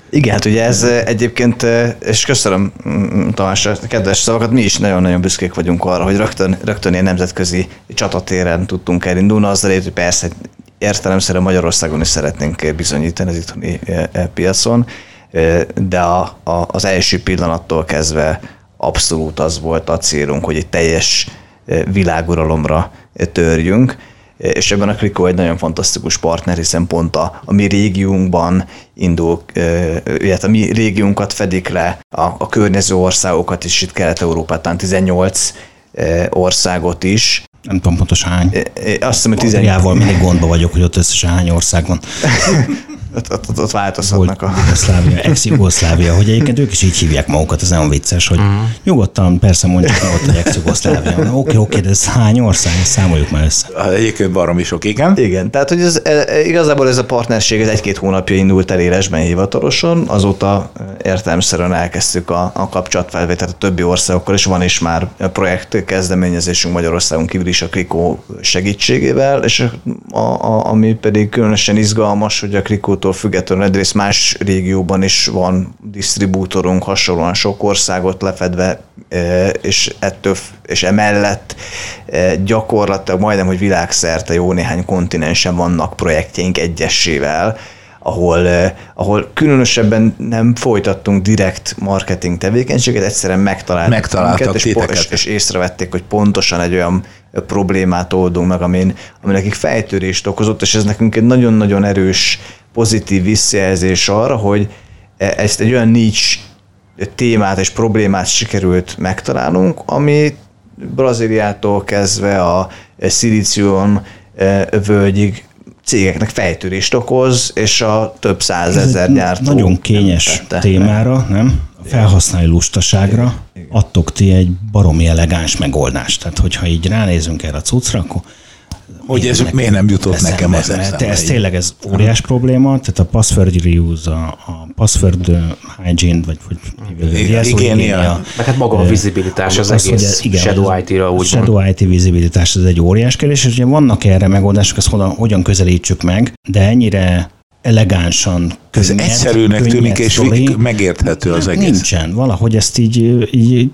Igen, hát ugye ez egyébként, és köszönöm mm, Tamás a kedves szavakat, mi is nagyon-nagyon büszkék vagyunk arra, hogy rögtön, rögtön ilyen nemzetközi csatatéren tudtunk elindulni, azzal hogy persze értelemszerűen Magyarországon is szeretnénk bizonyítani az itthoni e, e, piacon, e, de a, a, az első pillanattól kezdve abszolút az volt a célunk, hogy egy teljes világuralomra törjünk, és ebben a Kliko egy nagyon fantasztikus partner, hiszen pont a, a mi régiónkban indul, illetve a mi régiónkat fedik le a, a környező országokat is, itt Kelet-Európátán 18 országot is, nem tudom pontosan hány. Azt hiszem, hogy 18. mindig gondba vagyok, hogy ott összesen hány ország van. ott, ott, ott, ott változhatnak a... Jugoszlávia, ex-Jugoszlávia, hogy egyébként ők is így hívják magukat, ez nagyon vicces, hogy uh-huh. nyugodtan persze mondjuk, hogy ott egy ex-Jugoszlávia. Oké, oké, de ez hány ország? Számoljuk már össze. Egyébként barom is sok, igen. Igen, tehát hogy ez, igazából ez a partnerség ez egy-két hónapja indult el élesben hivatalosan, azóta értelemszerűen elkezdtük a, a kapcsolatfelvételt a többi országokkal, és van is már projekt kezdeményezésünk Magyarországon kívül is a Krikó segítségével, és a, a, ami pedig különösen izgalmas, hogy a Krikót régiótól függetlenül egyrészt más régióban is van disztribútorunk, hasonlóan sok országot lefedve, e, és ettől, és emellett e, gyakorlatilag majdnem, hogy világszerte jó néhány kontinensen vannak projektjeink egyessével, ahol, e, ahol különösebben nem folytattunk direkt marketing tevékenységet, egyszerűen megtaláltak Megtaláltak minket, és, és, és észrevették, hogy pontosan egy olyan problémát oldunk meg, amin, ami nekik fejtörést okozott, és ez nekünk egy nagyon-nagyon erős pozitív visszajelzés arra, hogy e- ezt egy olyan nincs témát és problémát sikerült megtalálnunk, ami Brazíliától kezdve a szilícium e, völgyig cégeknek fejtörést okoz, és a több százezer gyártó. Nagyon kényes témára, nem? A felhasználói lustaságra adtok ti egy baromi elegáns megoldást. Tehát, hogyha így ránézünk erre a cuccra, akkor hogy ez miért nem jutott eszembe, nekem az eszembe. Ez tényleg ez óriás probléma, tehát a password reuse, a, a password hygiene, vagy hogy higiénia. Meg hát maga a vizibilitás az, az egész igen, Shadow IT-ra úgy Shadow IT vizibilitás, ez egy óriás kérdés, és ugye vannak erre megoldások, ezt hogyan, hogyan közelítsük meg, de ennyire elegánsan Ez egyszerűnek tűnik, és sztori, megérthető az egész. Nincsen. Valahogy ezt így, így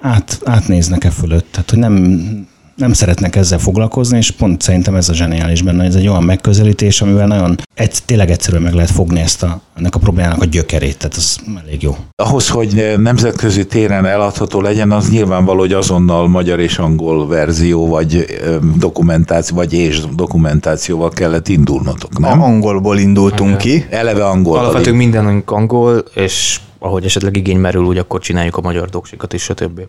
át, átnéznek-e fölött. Tehát, hogy nem, nem szeretnek ezzel foglalkozni, és pont szerintem ez a zseniális benne, ez egy olyan megközelítés, amivel nagyon egy, tényleg egyszerűen meg lehet fogni ezt a, ennek a problémának a gyökerét, tehát ez elég jó. Ahhoz, hogy nemzetközi téren eladható legyen, az nyilvánvaló, hogy azonnal magyar és angol verzió, vagy dokumentáció, vagy és dokumentációval kellett indulnotok, nem? A angolból indultunk ki. Eleve angol. Alapvetően mindenünk angol, és ahogy esetleg igény merül, úgy akkor csináljuk a magyar doksikat is, stb.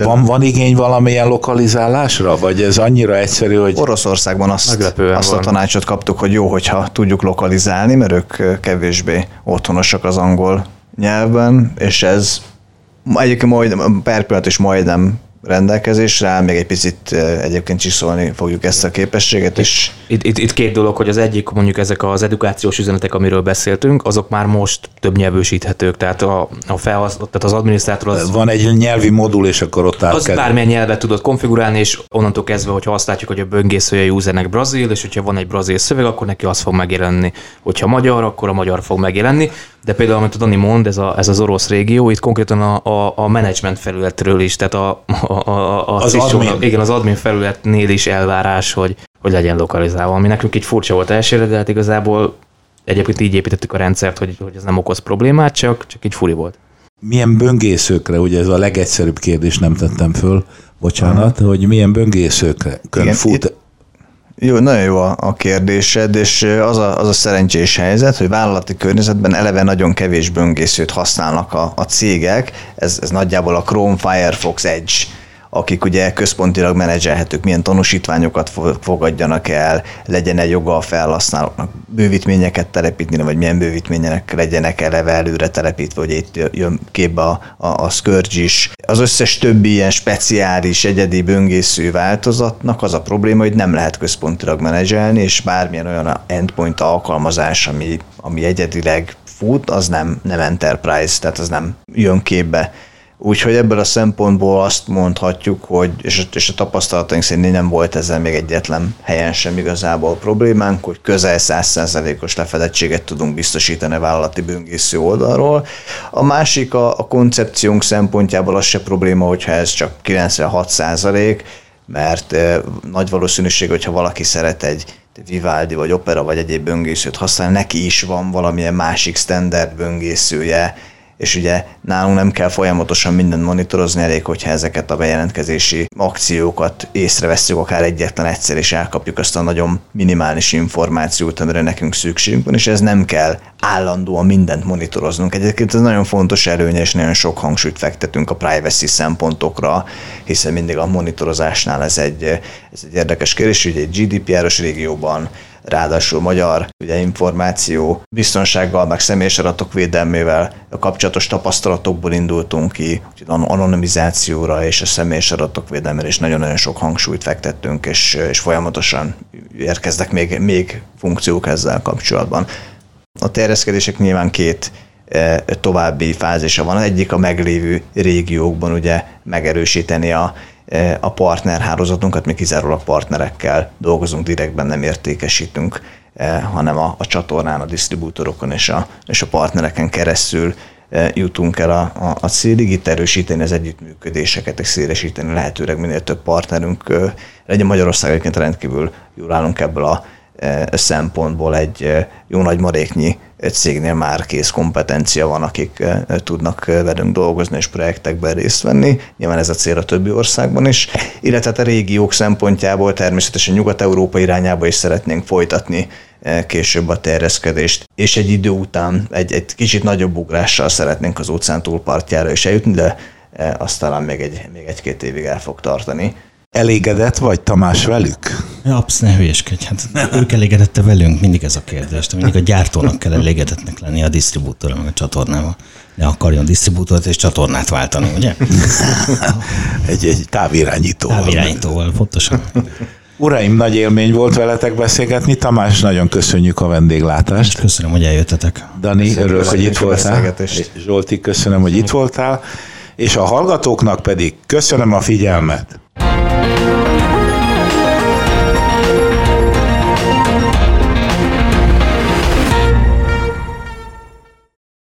De van, van igény valamilyen lokalizálásra, vagy ez annyira egyszerű, hogy... Oroszországban azt, azt a tanácsot kaptuk, hogy jó, hogyha tudjuk lokalizálni, mert ők kevésbé otthonosak az angol nyelven, és ez egyébként majd, per pillanat is majdnem rendelkezésre még egy picit egyébként csiszolni fogjuk ezt a képességet. És... Itt, itt, itt két dolog, hogy az egyik mondjuk ezek az edukációs üzenetek, amiről beszéltünk, azok már most több nyelvősíthetők, tehát a, a felhasz, tehát az adminisztrátor az... Van egy nyelvi modul, és akkor ott áll Az kell. bármilyen nyelvet tudod konfigurálni, és onnantól kezdve, hogyha azt látjuk, hogy a böngészője usernek brazil, és hogyha van egy brazil szöveg, akkor neki az fog megjelenni. Hogyha magyar, akkor a magyar fog megjelenni. De például, amit a Dani mond, ez, a, ez az orosz régió, itt konkrétan a, a, a menedzsment felületről is, tehát a, a, a, a az, admin. igen, az admin felületnél is elvárás, hogy, hogy legyen lokalizálva, ami nekünk így furcsa volt elsőre, de hát igazából egyébként így építettük a rendszert, hogy, hogy ez nem okoz problémát, csak, csak így furi volt. Milyen böngészőkre, ugye ez a legegyszerűbb kérdés nem tettem föl, bocsánat, Aha. hogy milyen böngészőkre fut. Itt, Jó, nagyon jó a kérdésed, és az a, az a szerencsés helyzet, hogy vállalati környezetben eleve nagyon kevés böngészőt használnak a, a cégek, ez, ez nagyjából a Chrome, Firefox, Edge akik ugye központilag menedzselhetők, milyen tanúsítványokat fogadjanak el, legyen egy joga a felhasználóknak bővítményeket telepíteni, vagy milyen bővítmények legyenek eleve előre telepítve, hogy itt jön képbe a, a, a Scourge is. Az összes többi ilyen speciális, egyedi böngésző változatnak az a probléma, hogy nem lehet központilag menedzselni, és bármilyen olyan endpoint alkalmazás, ami, ami egyedileg fut, az nem, nem enterprise, tehát az nem jön képbe Úgyhogy ebből a szempontból azt mondhatjuk, hogy, és és a tapasztalataink szerint nem volt ezzel még egyetlen helyen sem igazából problémánk, hogy közel 100%-os lefedettséget tudunk biztosítani a vállalati böngésző oldalról. A másik a, a koncepciónk szempontjából az se probléma, hogyha ez csak 96%, mert e, nagy valószínűség, hogyha valaki szeret egy Vivaldi vagy Opera vagy egyéb böngészőt használni, neki is van valamilyen másik standard böngészője, és ugye nálunk nem kell folyamatosan mindent monitorozni, elég, hogyha ezeket a bejelentkezési akciókat észreveszünk akár egyetlen egyszer, és elkapjuk azt a nagyon minimális információt, amire nekünk szükségünk van, és ez nem kell állandóan mindent monitoroznunk. Egyébként ez nagyon fontos előnye, és nagyon sok hangsúlyt fektetünk a privacy szempontokra, hiszen mindig a monitorozásnál ez egy, ez egy érdekes kérdés, hogy egy GDPR-os régióban ráadásul magyar ugye, információ biztonsággal, meg személyes adatok védelmével a kapcsolatos tapasztalatokból indultunk ki, úgyhogy anonimizációra és a személyes adatok védelmére is nagyon-nagyon sok hangsúlyt fektettünk, és, és folyamatosan érkeznek még, még funkciók ezzel kapcsolatban. A terjeszkedések nyilván két e, további fázisa van. Egyik a meglévő régiókban ugye megerősíteni a a partnerhálózatunkat, mi kizárólag partnerekkel dolgozunk, direktben nem értékesítünk, eh, hanem a, a csatornán, a disztribútorokon és a, és a partnereken keresztül eh, jutunk el a, a, a célig, itt erősíteni az együttműködéseket, és szélesíteni lehetőleg minél több partnerünk eh, legyen Magyarország egyébként rendkívül jól állunk ebből a szempontból egy jó nagy maréknyi cégnél már kész kompetencia van, akik tudnak velünk dolgozni és projektekben részt venni. Nyilván ez a cél a többi országban is, illetve a régiók szempontjából természetesen Nyugat-Európa irányába is szeretnénk folytatni később a terjeszkedést, és egy idő után egy, egy kicsit nagyobb ugrással szeretnénk az óceán túlpartjára is eljutni, de azt talán még, egy, még egy-két évig el fog tartani. Elégedett vagy Tamás velük? Absz, ne hülyeskedj. Hát ők elégedette velünk, mindig ez a kérdés. De mindig a gyártónak kell elégedetnek lenni a disztribútorra, meg a csatornával. Ne akarjon disztribútort és csatornát váltani, ugye? egy, egy távirányítóval. Távirányítóval, pontosan. Uraim, nagy élmény volt veletek beszélgetni. Tamás, nagyon köszönjük a vendéglátást. És köszönöm, hogy eljöttetek. Dani, örülök, hogy itt voltál. Zsolti, köszönöm, hogy itt voltál. És a hallgatóknak pedig köszönöm a figyelmet. Thank you.